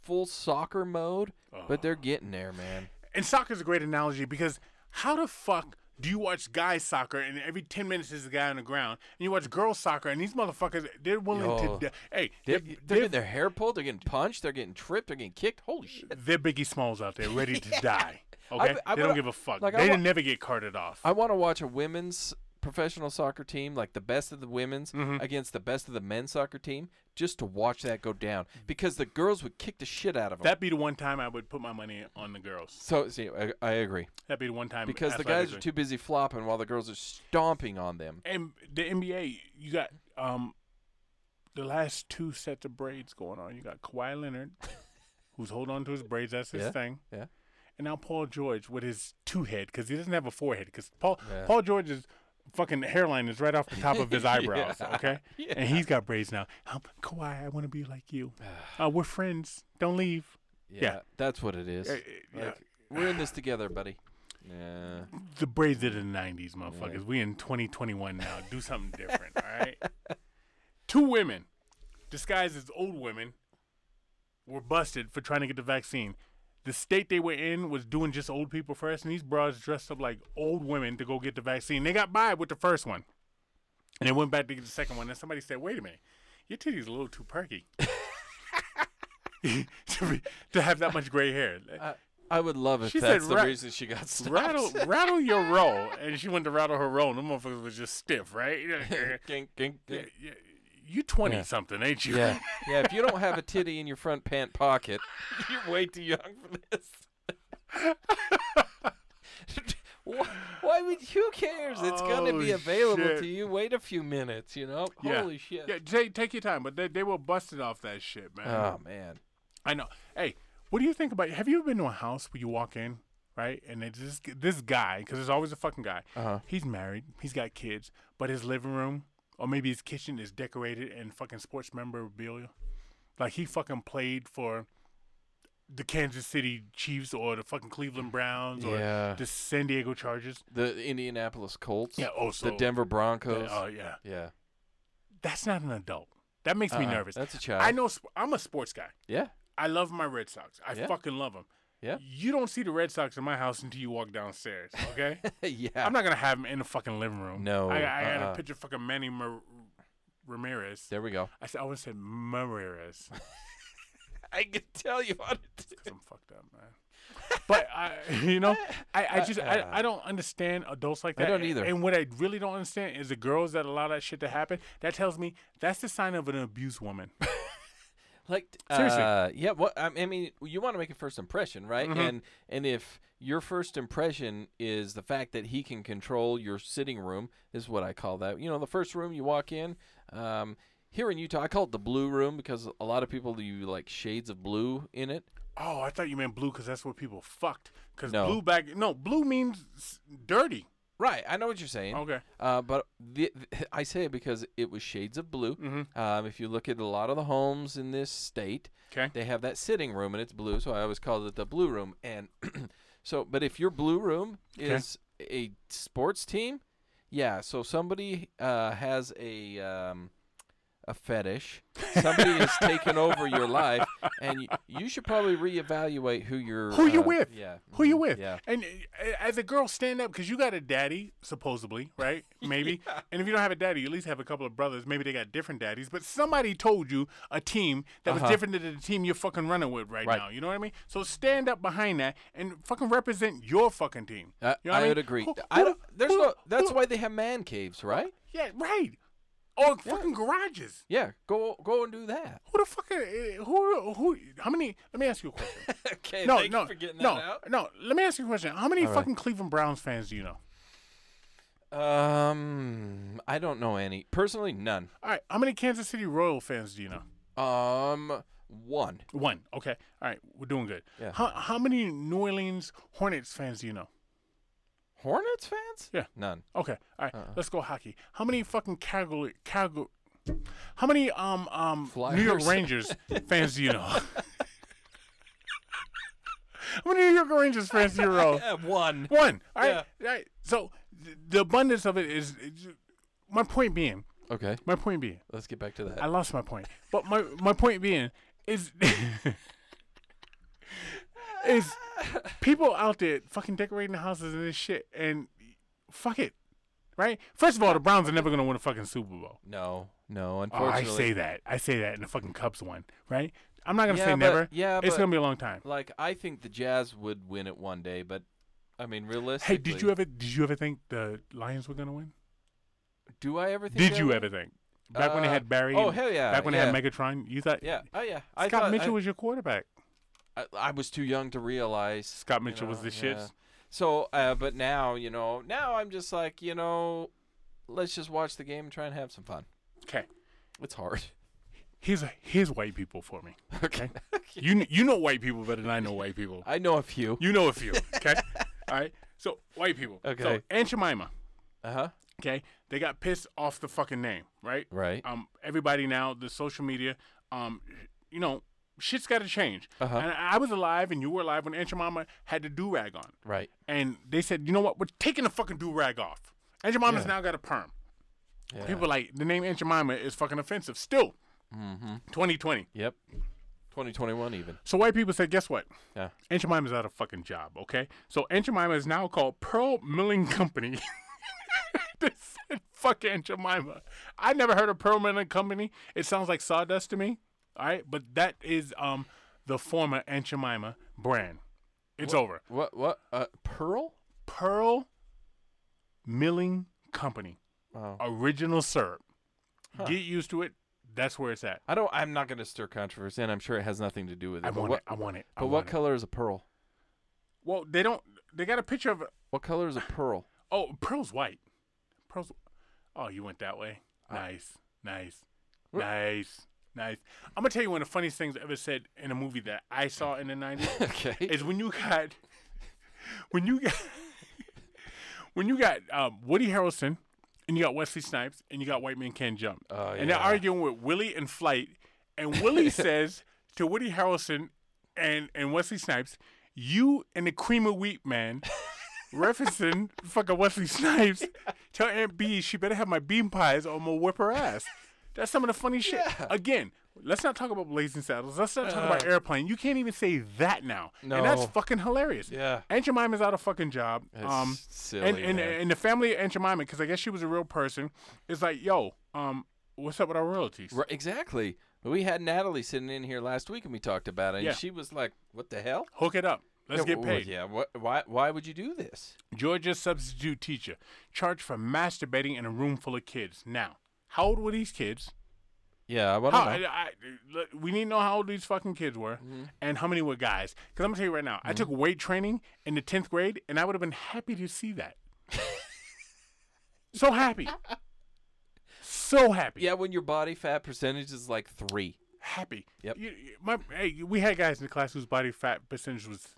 S1: full soccer mode, but they're getting there, man.
S2: And soccer's a great analogy because how the fuck do you watch guys soccer and every 10 minutes there's a guy on the ground and you watch girls soccer and these motherfuckers they're willing
S1: Yo.
S2: to hey
S1: They're,
S2: they're,
S1: they're getting their hair pulled. They're getting punched. They're getting tripped. They're getting kicked. Holy shit!
S2: they're Biggie Smalls out there ready to die.
S1: I
S2: Okay, they don't give a fuck.
S1: like,
S2: they
S1: wa-
S2: never get carted off.
S1: I want to watch a women's professional soccer team, like the best of the women's
S2: Mhm.
S1: against the best of the men's soccer team, just to watch that go down because the girls would kick the shit out of them.
S2: That'd be the one time I would put my money on the girls.
S1: so, see, I, I agree
S2: That'd be the one time
S1: because the guys are too busy flopping while the girls are stomping on them.
S2: And the NBA, you got um, the last two sets of braids going on. You got Kawhi Leonard, who's holding on to his braids. That's his
S1: Yeah,
S2: thing.
S1: yeah.
S2: And now Paul George with his two head because he doesn't have a forehead because Paul
S1: Yeah.
S2: Paul George's fucking hairline is right off the top of his eyebrows.
S1: Yeah,
S2: Okay, and he's got braids now. Um, Kawhi, I want to be like you. Uh, we're friends. Don't leave.
S1: Yeah, that's what it is.
S2: Uh, yeah.
S1: Like, we're in this together, buddy. Yeah.
S2: The braids of the '90s, motherfuckers. We in 2021 now. Do something different, all right? Two women, disguised as old women, were busted for trying to get the vaccine. The state they were in was doing just old people first, and these bras dressed up like old women to go get the vaccine. They got by with the first one, and they went back to get the second one. And somebody said, "Wait a minute, your titties a little too perky." to, be, to have that much gray hair.
S1: I, I would love if
S2: She said
S1: that's the
S2: ra-
S1: reason she got stopped.
S2: rattle rattle your roll and she went to rattle her roll and them motherfuckers was just stiff right
S1: Gink, gink,
S2: Yeah,
S1: gink.
S2: yeah, you 20
S1: Yeah.
S2: something ain't you
S1: Yeah, yeah. If you don't have a titty in your front pant pocket, you're way too young for this. why, why would? Who cares? It's gonna be
S2: Oh,
S1: available
S2: shit.
S1: to you. Wait a few minutes. You know.
S2: Yeah.
S1: Holy shit.
S2: yeah take, take your time but they, they were busted off that shit man
S1: Oh man.
S2: i know hey what do you think about have you ever been to a house where you walk in right and it's this, this guy because there's always a fucking guy
S1: Uh huh.
S2: he's married he's got kids but his living room or maybe his kitchen is decorated in fucking sports memorabilia like he fucking played for the Kansas City Chiefs or the fucking Cleveland Browns or
S1: Yeah.
S2: the San Diego Chargers.
S1: The Indianapolis Colts.
S2: Yeah, oh, also
S1: The Denver Broncos.
S2: Oh yeah,
S1: yeah.
S2: that's not an adult. That makes me
S1: Uh-uh.
S2: nervous.
S1: That's a child.
S2: I know. sp- I'm a sports guy.
S1: Yeah.
S2: I love my Red Sox. I
S1: Yeah.
S2: fucking love them.
S1: Yeah.
S2: You don't see the Red Sox in my house until you walk downstairs. Okay.
S1: yeah.
S2: I'm not gonna have them in the fucking living room.
S1: No,
S2: I, I had
S1: uh-uh.
S2: a picture of fucking Manny Mar- Ramirez.
S1: There we go.
S2: I said I always said Ramirez.
S1: I can tell you on it.
S2: I'm fucked up, man. But I, you know, I, I just I, I don't understand adults like that.
S1: I don't either.
S2: And what I really don't understand is the girls that allow that shit to happen. That tells me that's the sign of an abused woman.
S1: Like
S2: Seriously.
S1: uh, yeah. What I I mean, you want to make a first impression, right?
S2: Mhm.
S1: And and if your first impression is the fact that he can control your sitting room, is what I call that. You know, the first room you walk in. Um, here in Utah, I call it the blue room because a lot of people do like shades of blue in it.
S2: Oh, I thought you meant blue because that's what people fucked. Because
S1: No.
S2: blue back no blue means dirty.
S1: Right, I know what you're saying.
S2: Okay.
S1: Uh, but the, the- I say it because it was shades of blue.
S2: Mhm.
S1: Um, if you look at a lot of the homes in this state,
S2: Okay.
S1: they have that sitting room and it's blue, so I always call it the blue room. And so, but if your blue room
S2: Okay.
S1: is a sports team, yeah. So somebody uh, has a um, a fetish. Somebody has taken over your life, and you, you should probably reevaluate who you're
S2: Who you
S1: uh,
S2: with?
S1: Yeah.
S2: Who you
S1: mhm,
S2: with?
S1: Yeah.
S2: And uh, as a girl, stand up because you got a daddy, supposedly, right? Maybe. And if you don't have a daddy, you at least have a couple of brothers. Maybe they got different daddies. But somebody told you a team that was
S1: Uh-huh.
S2: different than the team you're fucking running with right,
S1: Right.
S2: now. You know what I mean? So stand up behind that and fucking represent your fucking team.
S1: Uh,
S2: You know what
S1: I
S2: mean?
S1: would agree.
S2: Who-
S1: I don't, there's
S2: who-
S1: no. That's
S2: who-
S1: why they have man caves, right?
S2: Yeah, right. Or fucking garages.
S1: Yeah. Go go and do that.
S2: Who the fuck? Are, eh, who? Who? How many? Let me ask you a question.
S1: okay.
S2: no,
S1: thank
S2: no,
S1: you for getting
S2: no,
S1: that out.
S2: no. Let me ask you a question. How many
S1: All right.
S2: fucking Cleveland Browns fans do you know?
S1: Um, I don't know any personally. None.
S2: All right. How many Kansas City Royal fans do you know?
S1: Um, one.
S2: One. Okay. All right. We're doing good.
S1: Yeah.
S2: How how many New Orleans Hornets fans do you know?
S1: Hornets fans?
S2: Yeah.
S1: None.
S2: Okay. All right.
S1: Uh-uh.
S2: Let's go hockey. How many fucking Calgary Calgary How many um um New York Rangers fans do you know? How many New York Rangers fans do you know?
S1: Uh, one.
S2: One. All right. All right. So th- the abundance of it is, is my point being.
S1: Okay.
S2: My point being.
S1: Let's get back to that.
S2: I lost my point. But my my point being is is people out there fucking decorating the houses and this shit and fuck it. Right? First of all, the Browns are never gonna win a fucking Super Bowl.
S1: no. No.
S2: Oh, I say that. I say that and the fucking Cubs won, right? I'm not gonna
S1: Yeah,
S2: say
S1: but-
S2: never.
S1: yeah,
S2: it's gonna be a long time.
S1: Like I think the Jazz would win it one day, but I mean, realistically.
S2: Hey, did you ever did you ever think the Lions were gonna win?
S1: Do I ever think?
S2: Did you ever think? Back when they
S1: Uh,
S2: had Barry
S1: Oh hell yeah!
S2: back when
S1: yeah.
S2: they had Megatron, you thought
S1: Yeah. Oh yeah. I
S2: Scott
S1: thought
S2: Mitchell
S1: I,
S2: was your quarterback.
S1: I, I was too young to realize.
S2: Scott
S1: you
S2: Mitchell was
S1: know,
S2: the
S1: yeah.
S2: shits.
S1: So, uh, but now, you know, now I'm just like, you know, let's just watch the game and try and have some fun.
S2: Okay.
S1: It's hard.
S2: Here's here's white people for me.
S1: Okay.
S2: You you know white people better than I know white people.
S1: I know a few.
S2: You know a few. Okay. All right. So white people. Okay. So
S1: Okay.
S2: Aunt Jemima.
S1: Uh huh.
S2: Okay. They got pissed off the fucking name, right?
S1: Right.
S2: Um. Everybody now, the social media. Um. You know, shit's got to change.
S1: Uh-huh.
S2: And I was alive, and you were alive when Aunt Jemima had the do rag on,
S1: Right.
S2: and they said, you know what? We're taking the fucking do rag off. Aunt Jemima's
S1: Yeah.
S2: now got a perm.
S1: Yeah.
S2: People like the name Aunt Jemima is fucking offensive. Still,
S1: Mm-hmm.
S2: 2020.
S1: Yep. 2021 even.
S2: So white people said, guess what?
S1: Yeah.
S2: Aunt Jemima's out of fucking job, okay? So Aunt Jemima is now called Pearl Milling Company. they said, fuck Aunt Jemima. I never heard of Pearl Milling Company. It sounds like sawdust to me. All right, but that is um the former Aunt Jemima brand. It's over.
S1: What? What? Uh, Pearl?
S2: Pearl Milling Company.
S1: Oh.
S2: Original syrup.
S1: Huh.
S2: Get used to it. That's where it's at.
S1: I don't. I'm not going to stir controversy, and I'm sure it has nothing to do with it.
S2: I
S1: but
S2: want
S1: what?
S2: it. I want it. I
S1: But
S2: want
S1: what
S2: it.
S1: color is a pearl?
S2: Well, they don't. They got a picture of.
S1: What color is a pearl?
S2: Oh, Pearl's white. Pearl's. Oh, you went that way. Nice, nice,
S1: Wh-
S2: nice, nice. I'm gonna tell you one of the funniest things ever said in a movie that I saw in the '90s
S1: okay.
S2: is when you got, when you got, when you got um, Woody Harrelson, and you got Wesley Snipes, and you got White Man Can't Jump,
S1: Oh,
S2: and they're arguing with Willie and Flight, and Willie says to Woody Harrelson and and Wesley Snipes, "You and the cream of wheat man." referencing fucking Wesley Snipes. Tell Aunt B she better have my bean pies or I'm gonna whip her ass. That's some of the funny shit. Again, let's not talk about Blazing Saddles. Let's not talk about Airplane. You can't even say that now. And that's fucking hilarious.
S1: Yeah.
S2: Aunt Jemima's out of fucking job.
S1: It's
S2: um,
S1: silly,
S2: and, and, and the family of Aunt Jemima, because I guess she was a real person, is like, yo, um, what's up with our royalties?
S1: Right, exactly. We had Natalie sitting in here last week and we talked about it. And
S2: Yeah.
S1: she was like, "What the hell?
S2: Hook it up. Let's
S1: Yeah,
S2: get paid.
S1: Yeah. What? Why? Why would you do this?
S2: Georgia substitute teacher charged for masturbating in a room full of kids. Now, how old were these kids?
S1: Yeah.
S2: How. I, I- we need to know how old these fucking kids were
S1: Mm-hmm.
S2: and how many were guys. Because I'm going to tell you right now, I took weight training in the 10th grade and I would have been happy to see that. so happy. So happy.
S1: Yeah, when your body fat percentage is like three.
S2: Happy.
S1: Yep.
S2: You, my, hey, we had guys in the class whose body fat percentage was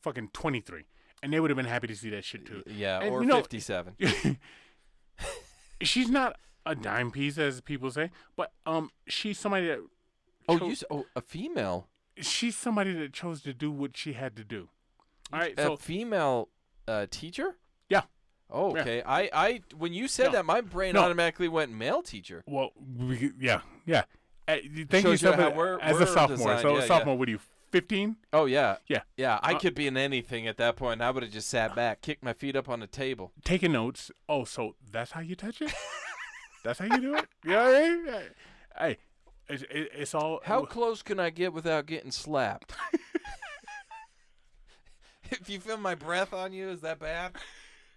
S2: fucking 23. And they would have been happy to see that shit too.
S1: Yeah,
S2: And
S1: or
S2: you know-
S1: fifty-seven.
S2: she's not a dime piece, as people say, but um, she's somebody that
S1: oh, you? s- Oh, a female.
S2: she's somebody that chose to do what she had to do. All right,
S1: a
S2: so
S1: female uh, teacher.
S2: yeah,
S1: Oh,
S2: Yeah.
S1: okay. I, I, when you said
S2: No.
S1: that, my brain
S2: No.
S1: automatically went male teacher.
S2: well, we, yeah, yeah. Uh,
S1: Shows you how
S2: as-
S1: we're-
S2: as
S1: we're
S2: a sophomore. So
S1: yeah,
S2: a
S1: yeah.
S2: sophomore, what are you? Fifteen?
S1: Oh yeah,
S2: Yeah.
S1: yeah. I
S2: Uh,
S1: could be in anything at that point. I would have just sat back, kicked my feet up on the table.
S2: Taking notes. Oh, so that's how you touch it? that's how you do it? You know I mean? Hey, it's, it, it's all.
S1: How close can I get without getting slapped? if you feel my breath on you, is that bad?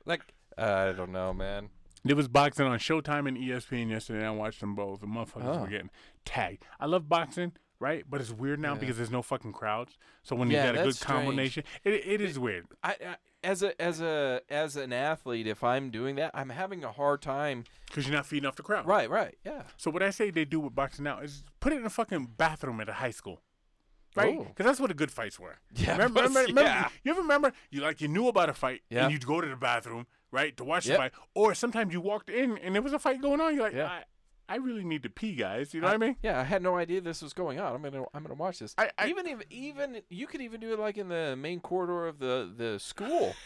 S1: Like, I don't know, man.
S2: It was boxing on Showtime and ESPN yesterday. And I watched them both. The motherfuckers
S1: Oh.
S2: were getting tagged. I love boxing, right? But it's weird now
S1: Yeah.
S2: because there's no fucking crowds. So when
S1: Yeah,
S2: you got a good
S1: strange.
S2: combination, it, it is weird.
S1: I, I as a as a as an athlete, if I'm doing that, I'm having a hard time.
S2: Because you're not feeding off the crowd.
S1: Right, right, yeah.
S2: So what I say they do with boxing now is put it in a fucking bathroom at a high school. Right?
S1: Oh.
S2: Because that's what the good fights were.
S1: Yeah,
S2: Remember, remember, remember-
S1: yeah.
S2: you ever remember you like you knew about a fight
S1: Yeah.
S2: and you'd go to the bathroom, right, to watch
S1: Yep.
S2: the fight. Or sometimes you walked in and there was a fight going on. You're like,
S1: Yeah.
S2: I, I really need to pee, guys. You know what I mean?
S1: Yeah, I had no idea this was going on. I'm gonna I'm gonna watch this.
S2: I- I-
S1: even if even you could even do it like in the main corridor of the the school.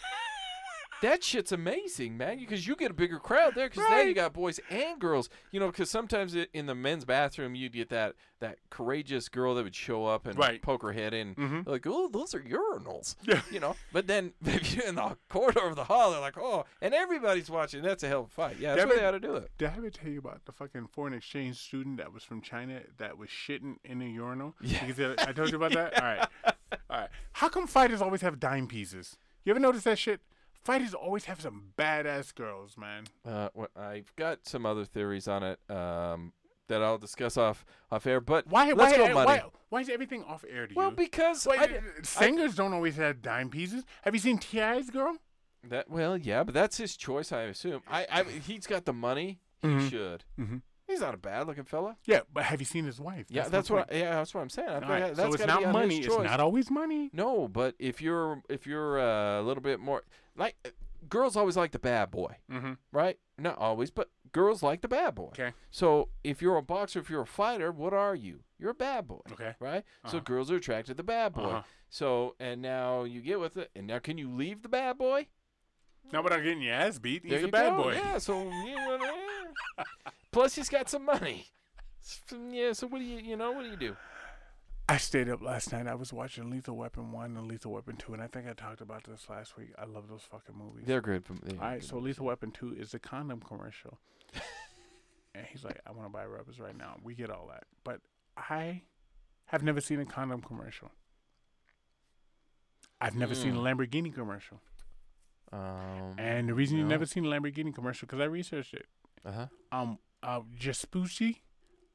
S1: That shit's amazing, man. Because you get a bigger crowd there. Because now you got boys and girls. You know, because sometimes it, in the men's bathroom you'd get that that courageous girl that would show up and
S2: Right.
S1: poke her head in,
S2: Mhm.
S1: like, oh, those are urinals.
S2: Yeah.
S1: You know. But then if you're in the corridor of the hall, they're like, oh, and everybody's watching. That's a hell of a fight. Yeah, that's
S2: That
S1: what they ought to do it.
S2: Did I ever tell you about the fucking foreign exchange student that was from China that was shitting in a urinal?
S1: Yeah.
S2: Because I I told you about that? All right. All right. How come fighters always have dime pieces? You ever notice that shit? Fighters always have some badass girls, man.
S1: Uh, wh- I've got some other theories on it um, that I'll discuss off off air. But
S2: Why?
S1: let's
S2: why,
S1: go money.
S2: why, why is everything off air to
S1: well,
S2: you?
S1: Well, because
S2: Wait,
S1: I
S2: singers don't always have dime pieces. Have you seen T.I.'s girl?
S1: that well, yeah, but that's his choice, I assume. I, I he's got the money. He
S2: Mhm.
S1: should.
S2: Mhm.
S1: He's not a bad looking fella.
S2: Yeah, but have you seen his wife?
S1: Yeah,
S2: my
S1: that's what.
S2: point.
S1: I, yeah, that's what I'm saying. I
S2: All
S1: feel
S2: right,
S1: like
S2: so
S1: that's
S2: it's
S1: gotta
S2: not money. It's
S1: choice.
S2: not always money.
S1: No, but if you're if you're uh, a little bit more like uh, girls always like the bad boy,
S2: Mm-hmm.
S1: right? Not always, but girls like the bad boy.
S2: Okay.
S1: So if you're a boxer, if you're a fighter, what are you? You're a bad boy.
S2: Okay.
S1: right? So
S2: Uh-huh.
S1: girls are attracted to the bad boy.
S2: Uh-huh.
S1: So and now you get with it, and now can you leave the bad boy?
S2: Not without getting your ass beat. He's
S1: there
S2: a
S1: you
S2: bad
S1: go.
S2: boy.
S1: Yeah. So you know. Plus he's got some money. Yeah. So what do you you know what do you do?
S2: I stayed up last night. I was watching Lethal Weapon 1 and Lethal Weapon 2, and I think I talked about this last week. I love those fucking movies.
S1: They're good. They're
S2: All right,
S1: good
S2: so
S1: movies.
S2: Lethal Weapon 2 is the condom commercial. and he's like, I want to buy rubbers right now. We get all that. But I have never seen a condom commercial. I've never seen a
S1: Mm.
S2: Lamborghini commercial.
S1: um,
S2: And the reason you've never seen a Lamborghini commercial, because I researched it.
S1: Uh huh.
S2: Um, uh, Jaspucci,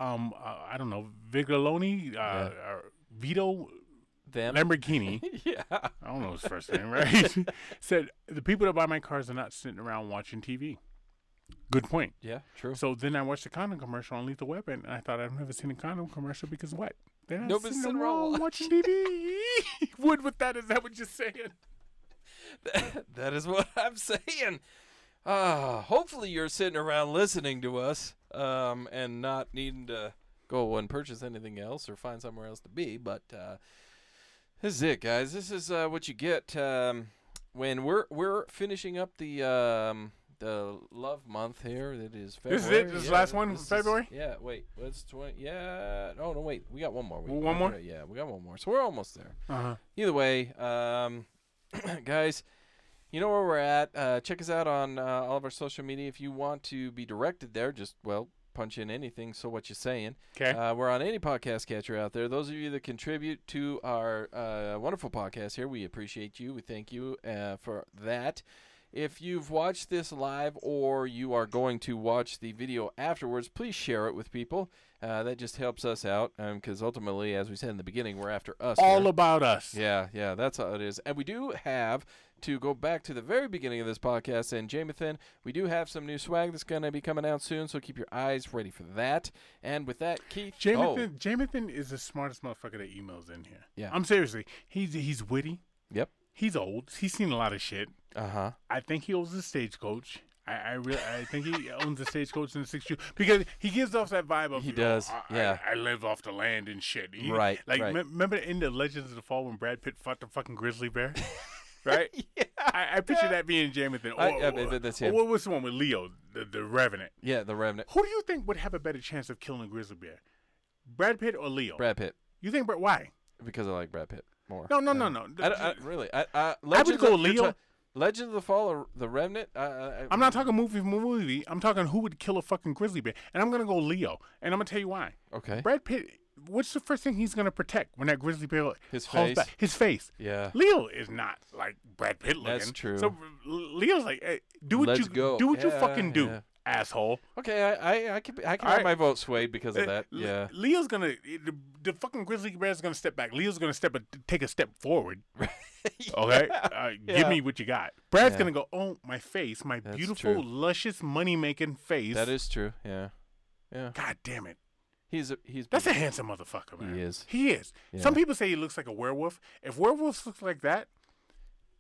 S2: um, uh, I don't know, Vigoloni, uh,
S1: Yeah.
S2: uh, Vito
S1: Them.
S2: Lamborghini.
S1: yeah.
S2: I don't know his first name, right? Said the people that buy my cars are not sitting around watching TV. Good point.
S1: Yeah. True.
S2: So then I watched the condom commercial on Lethal Weapon, and I thought I've never seen a condom commercial because what? They're not
S1: Nobody's
S2: sitting
S1: around
S2: around watching TV. Wood with that? Is that what you're saying?
S1: that is what I'm saying. Uh, hopefully you're sitting around listening to us um, and not needing to go and purchase anything else or find somewhere else to be. But uh, this is it, guys. This is uh, what you get um, when we're we're finishing up the um, the love month here. That is February.
S2: This is it? This is the last one
S1: this is-
S2: February?
S1: yeah. Wait. What's twenty? Yeah. Oh no. Wait. We got one more. We
S2: One more?
S1: Yeah. We got one more. So we're almost there
S2: Uh huh.
S1: either way, um, guys, you know where we're at. Uh, check us out on uh, all of our social media. If you want to be directed there, just well, punch in anything. So what you saying?
S2: 'Kay.
S1: Uh, we're on any podcast catcher out there. Those of you that contribute to our uh, wonderful podcast here, we appreciate you. We thank you uh, for that. If you've watched this live or you are going to watch the video afterwards, please share it with people. Uh, that just helps us out because ultimately, as we said in the beginning, we're after us.
S2: All
S1: here.
S2: about us.
S1: Yeah, yeah, that's how it is. And we do have to go back to the very beginning of this podcast. And Jamathan, we do have some new swag that's going to be coming out soon, so keep your eyes ready for that. And with that, Keith, oh,
S2: Jamathan, Jamathan is the smartest motherfucker that emails in here.
S1: Yeah.
S2: I'm seriously. He's he's witty.
S1: yep,
S2: He's old. He's seen a lot of shit.
S1: uh huh,
S2: I think he owns a stagecoach. I I, really, I think he owns a stagecoach in the six shoe because he gives off that vibe of
S1: He
S2: "Oh,
S1: does,
S2: I,
S1: yeah.
S2: I, I live off the land and shit. He-
S1: Right,
S2: Like
S1: right.
S2: me- remember in the Legends of the Fall when Brad Pitt fought the fucking grizzly bear, right?
S1: yeah,
S2: I, I picture that being Jamathan.
S1: I-
S2: Or,
S1: yeah, but that's
S2: or what was the one with Leo, the, the Revenant?
S1: yeah, the Revenant,
S2: Who do you think would have a better chance of killing a grizzly bear, Brad Pitt or Leo?
S1: Brad Pitt,
S2: You think Brad? Why?
S1: because I like Brad Pitt more.
S2: No, no,
S1: Yeah.
S2: no, no.
S1: I, I, really, I, I,
S2: would
S1: Legends
S2: go
S1: of,
S2: Leo.
S1: Legends of the Fall or the Revenant. I, I,
S2: I'm not talking movie for movie. I'm talking who would kill a fucking grizzly bear, and I'm gonna go Leo, and I'm gonna tell you why.
S1: Okay.
S2: Brad Pitt. What's the first thing he's gonna protect when that grizzly bear
S1: His face.
S2: back? His face.
S1: Yeah.
S2: Leo is not like Brad Pitt looking.
S1: That's true.
S2: So Leo's like, hey, do what
S1: Let's
S2: you
S1: go.
S2: do what you fucking do,
S1: yeah.
S2: asshole.
S1: Okay, I, I, I can, I can
S2: All
S1: have
S2: right.
S1: my vote swayed because of
S2: Uh,
S1: that. Yeah.
S2: Leo's gonna the, the fucking grizzly bear's gonna step back. Leo's gonna step a, take a step forward. Okay, uh, give
S1: Yeah.
S2: me what you got. Brad's
S1: Yeah.
S2: gonna go. Oh, my face, my
S1: That's
S2: beautiful,
S1: true.
S2: luscious, money making face.
S1: That is true. Yeah. Yeah.
S2: God damn it.
S1: He's a, he's
S2: That's a handsome motherfucker, man.
S1: He is.
S2: He is.
S1: Yeah.
S2: Some people say he looks like a werewolf. If werewolves look like that,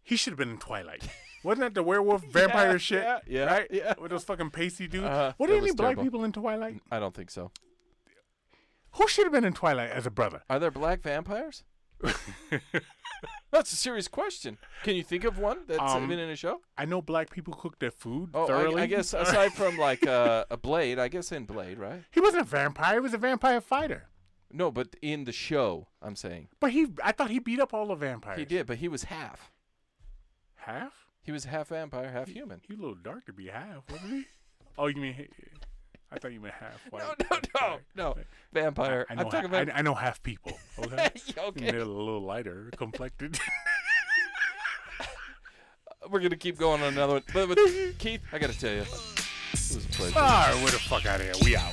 S2: he should have been in Twilight. Wasn't that the werewolf vampire shit?
S1: yeah, yeah,
S2: right?
S1: yeah.
S2: With those fucking pasty dudes.
S1: Uh-huh.
S2: What
S1: That
S2: are any black
S1: terrible.
S2: people in Twilight?
S1: I don't think so.
S2: Who should have been in Twilight as a brother?
S1: Are there black vampires? That's a serious question. Can you think of one that's
S2: Um,
S1: been in a show?
S2: I know black people cook their food
S1: Oh,
S2: thoroughly.
S1: I, I guess aside from like uh, a Blade, I guess in Blade, right?
S2: he wasn't a vampire. He was a vampire fighter.
S1: No, but in the show, I'm saying
S2: But he, I thought he beat up all the vampires.
S1: he did, but he was half.
S2: Half?
S1: He was half vampire, half human.
S2: He a little dark to be half, wasn't he? oh, you mean? he- I thought you meant half. White.
S1: No, no, no, no, vampire.
S2: I, I
S1: I'm talking about.
S2: I, I know half people. Okay.
S1: okay,
S2: They're a little lighter complected.
S1: we're gonna keep going on another one. But, but Keith, I gotta tell you, it was a pleasure.
S2: All right, we're the fuck out of here. We out.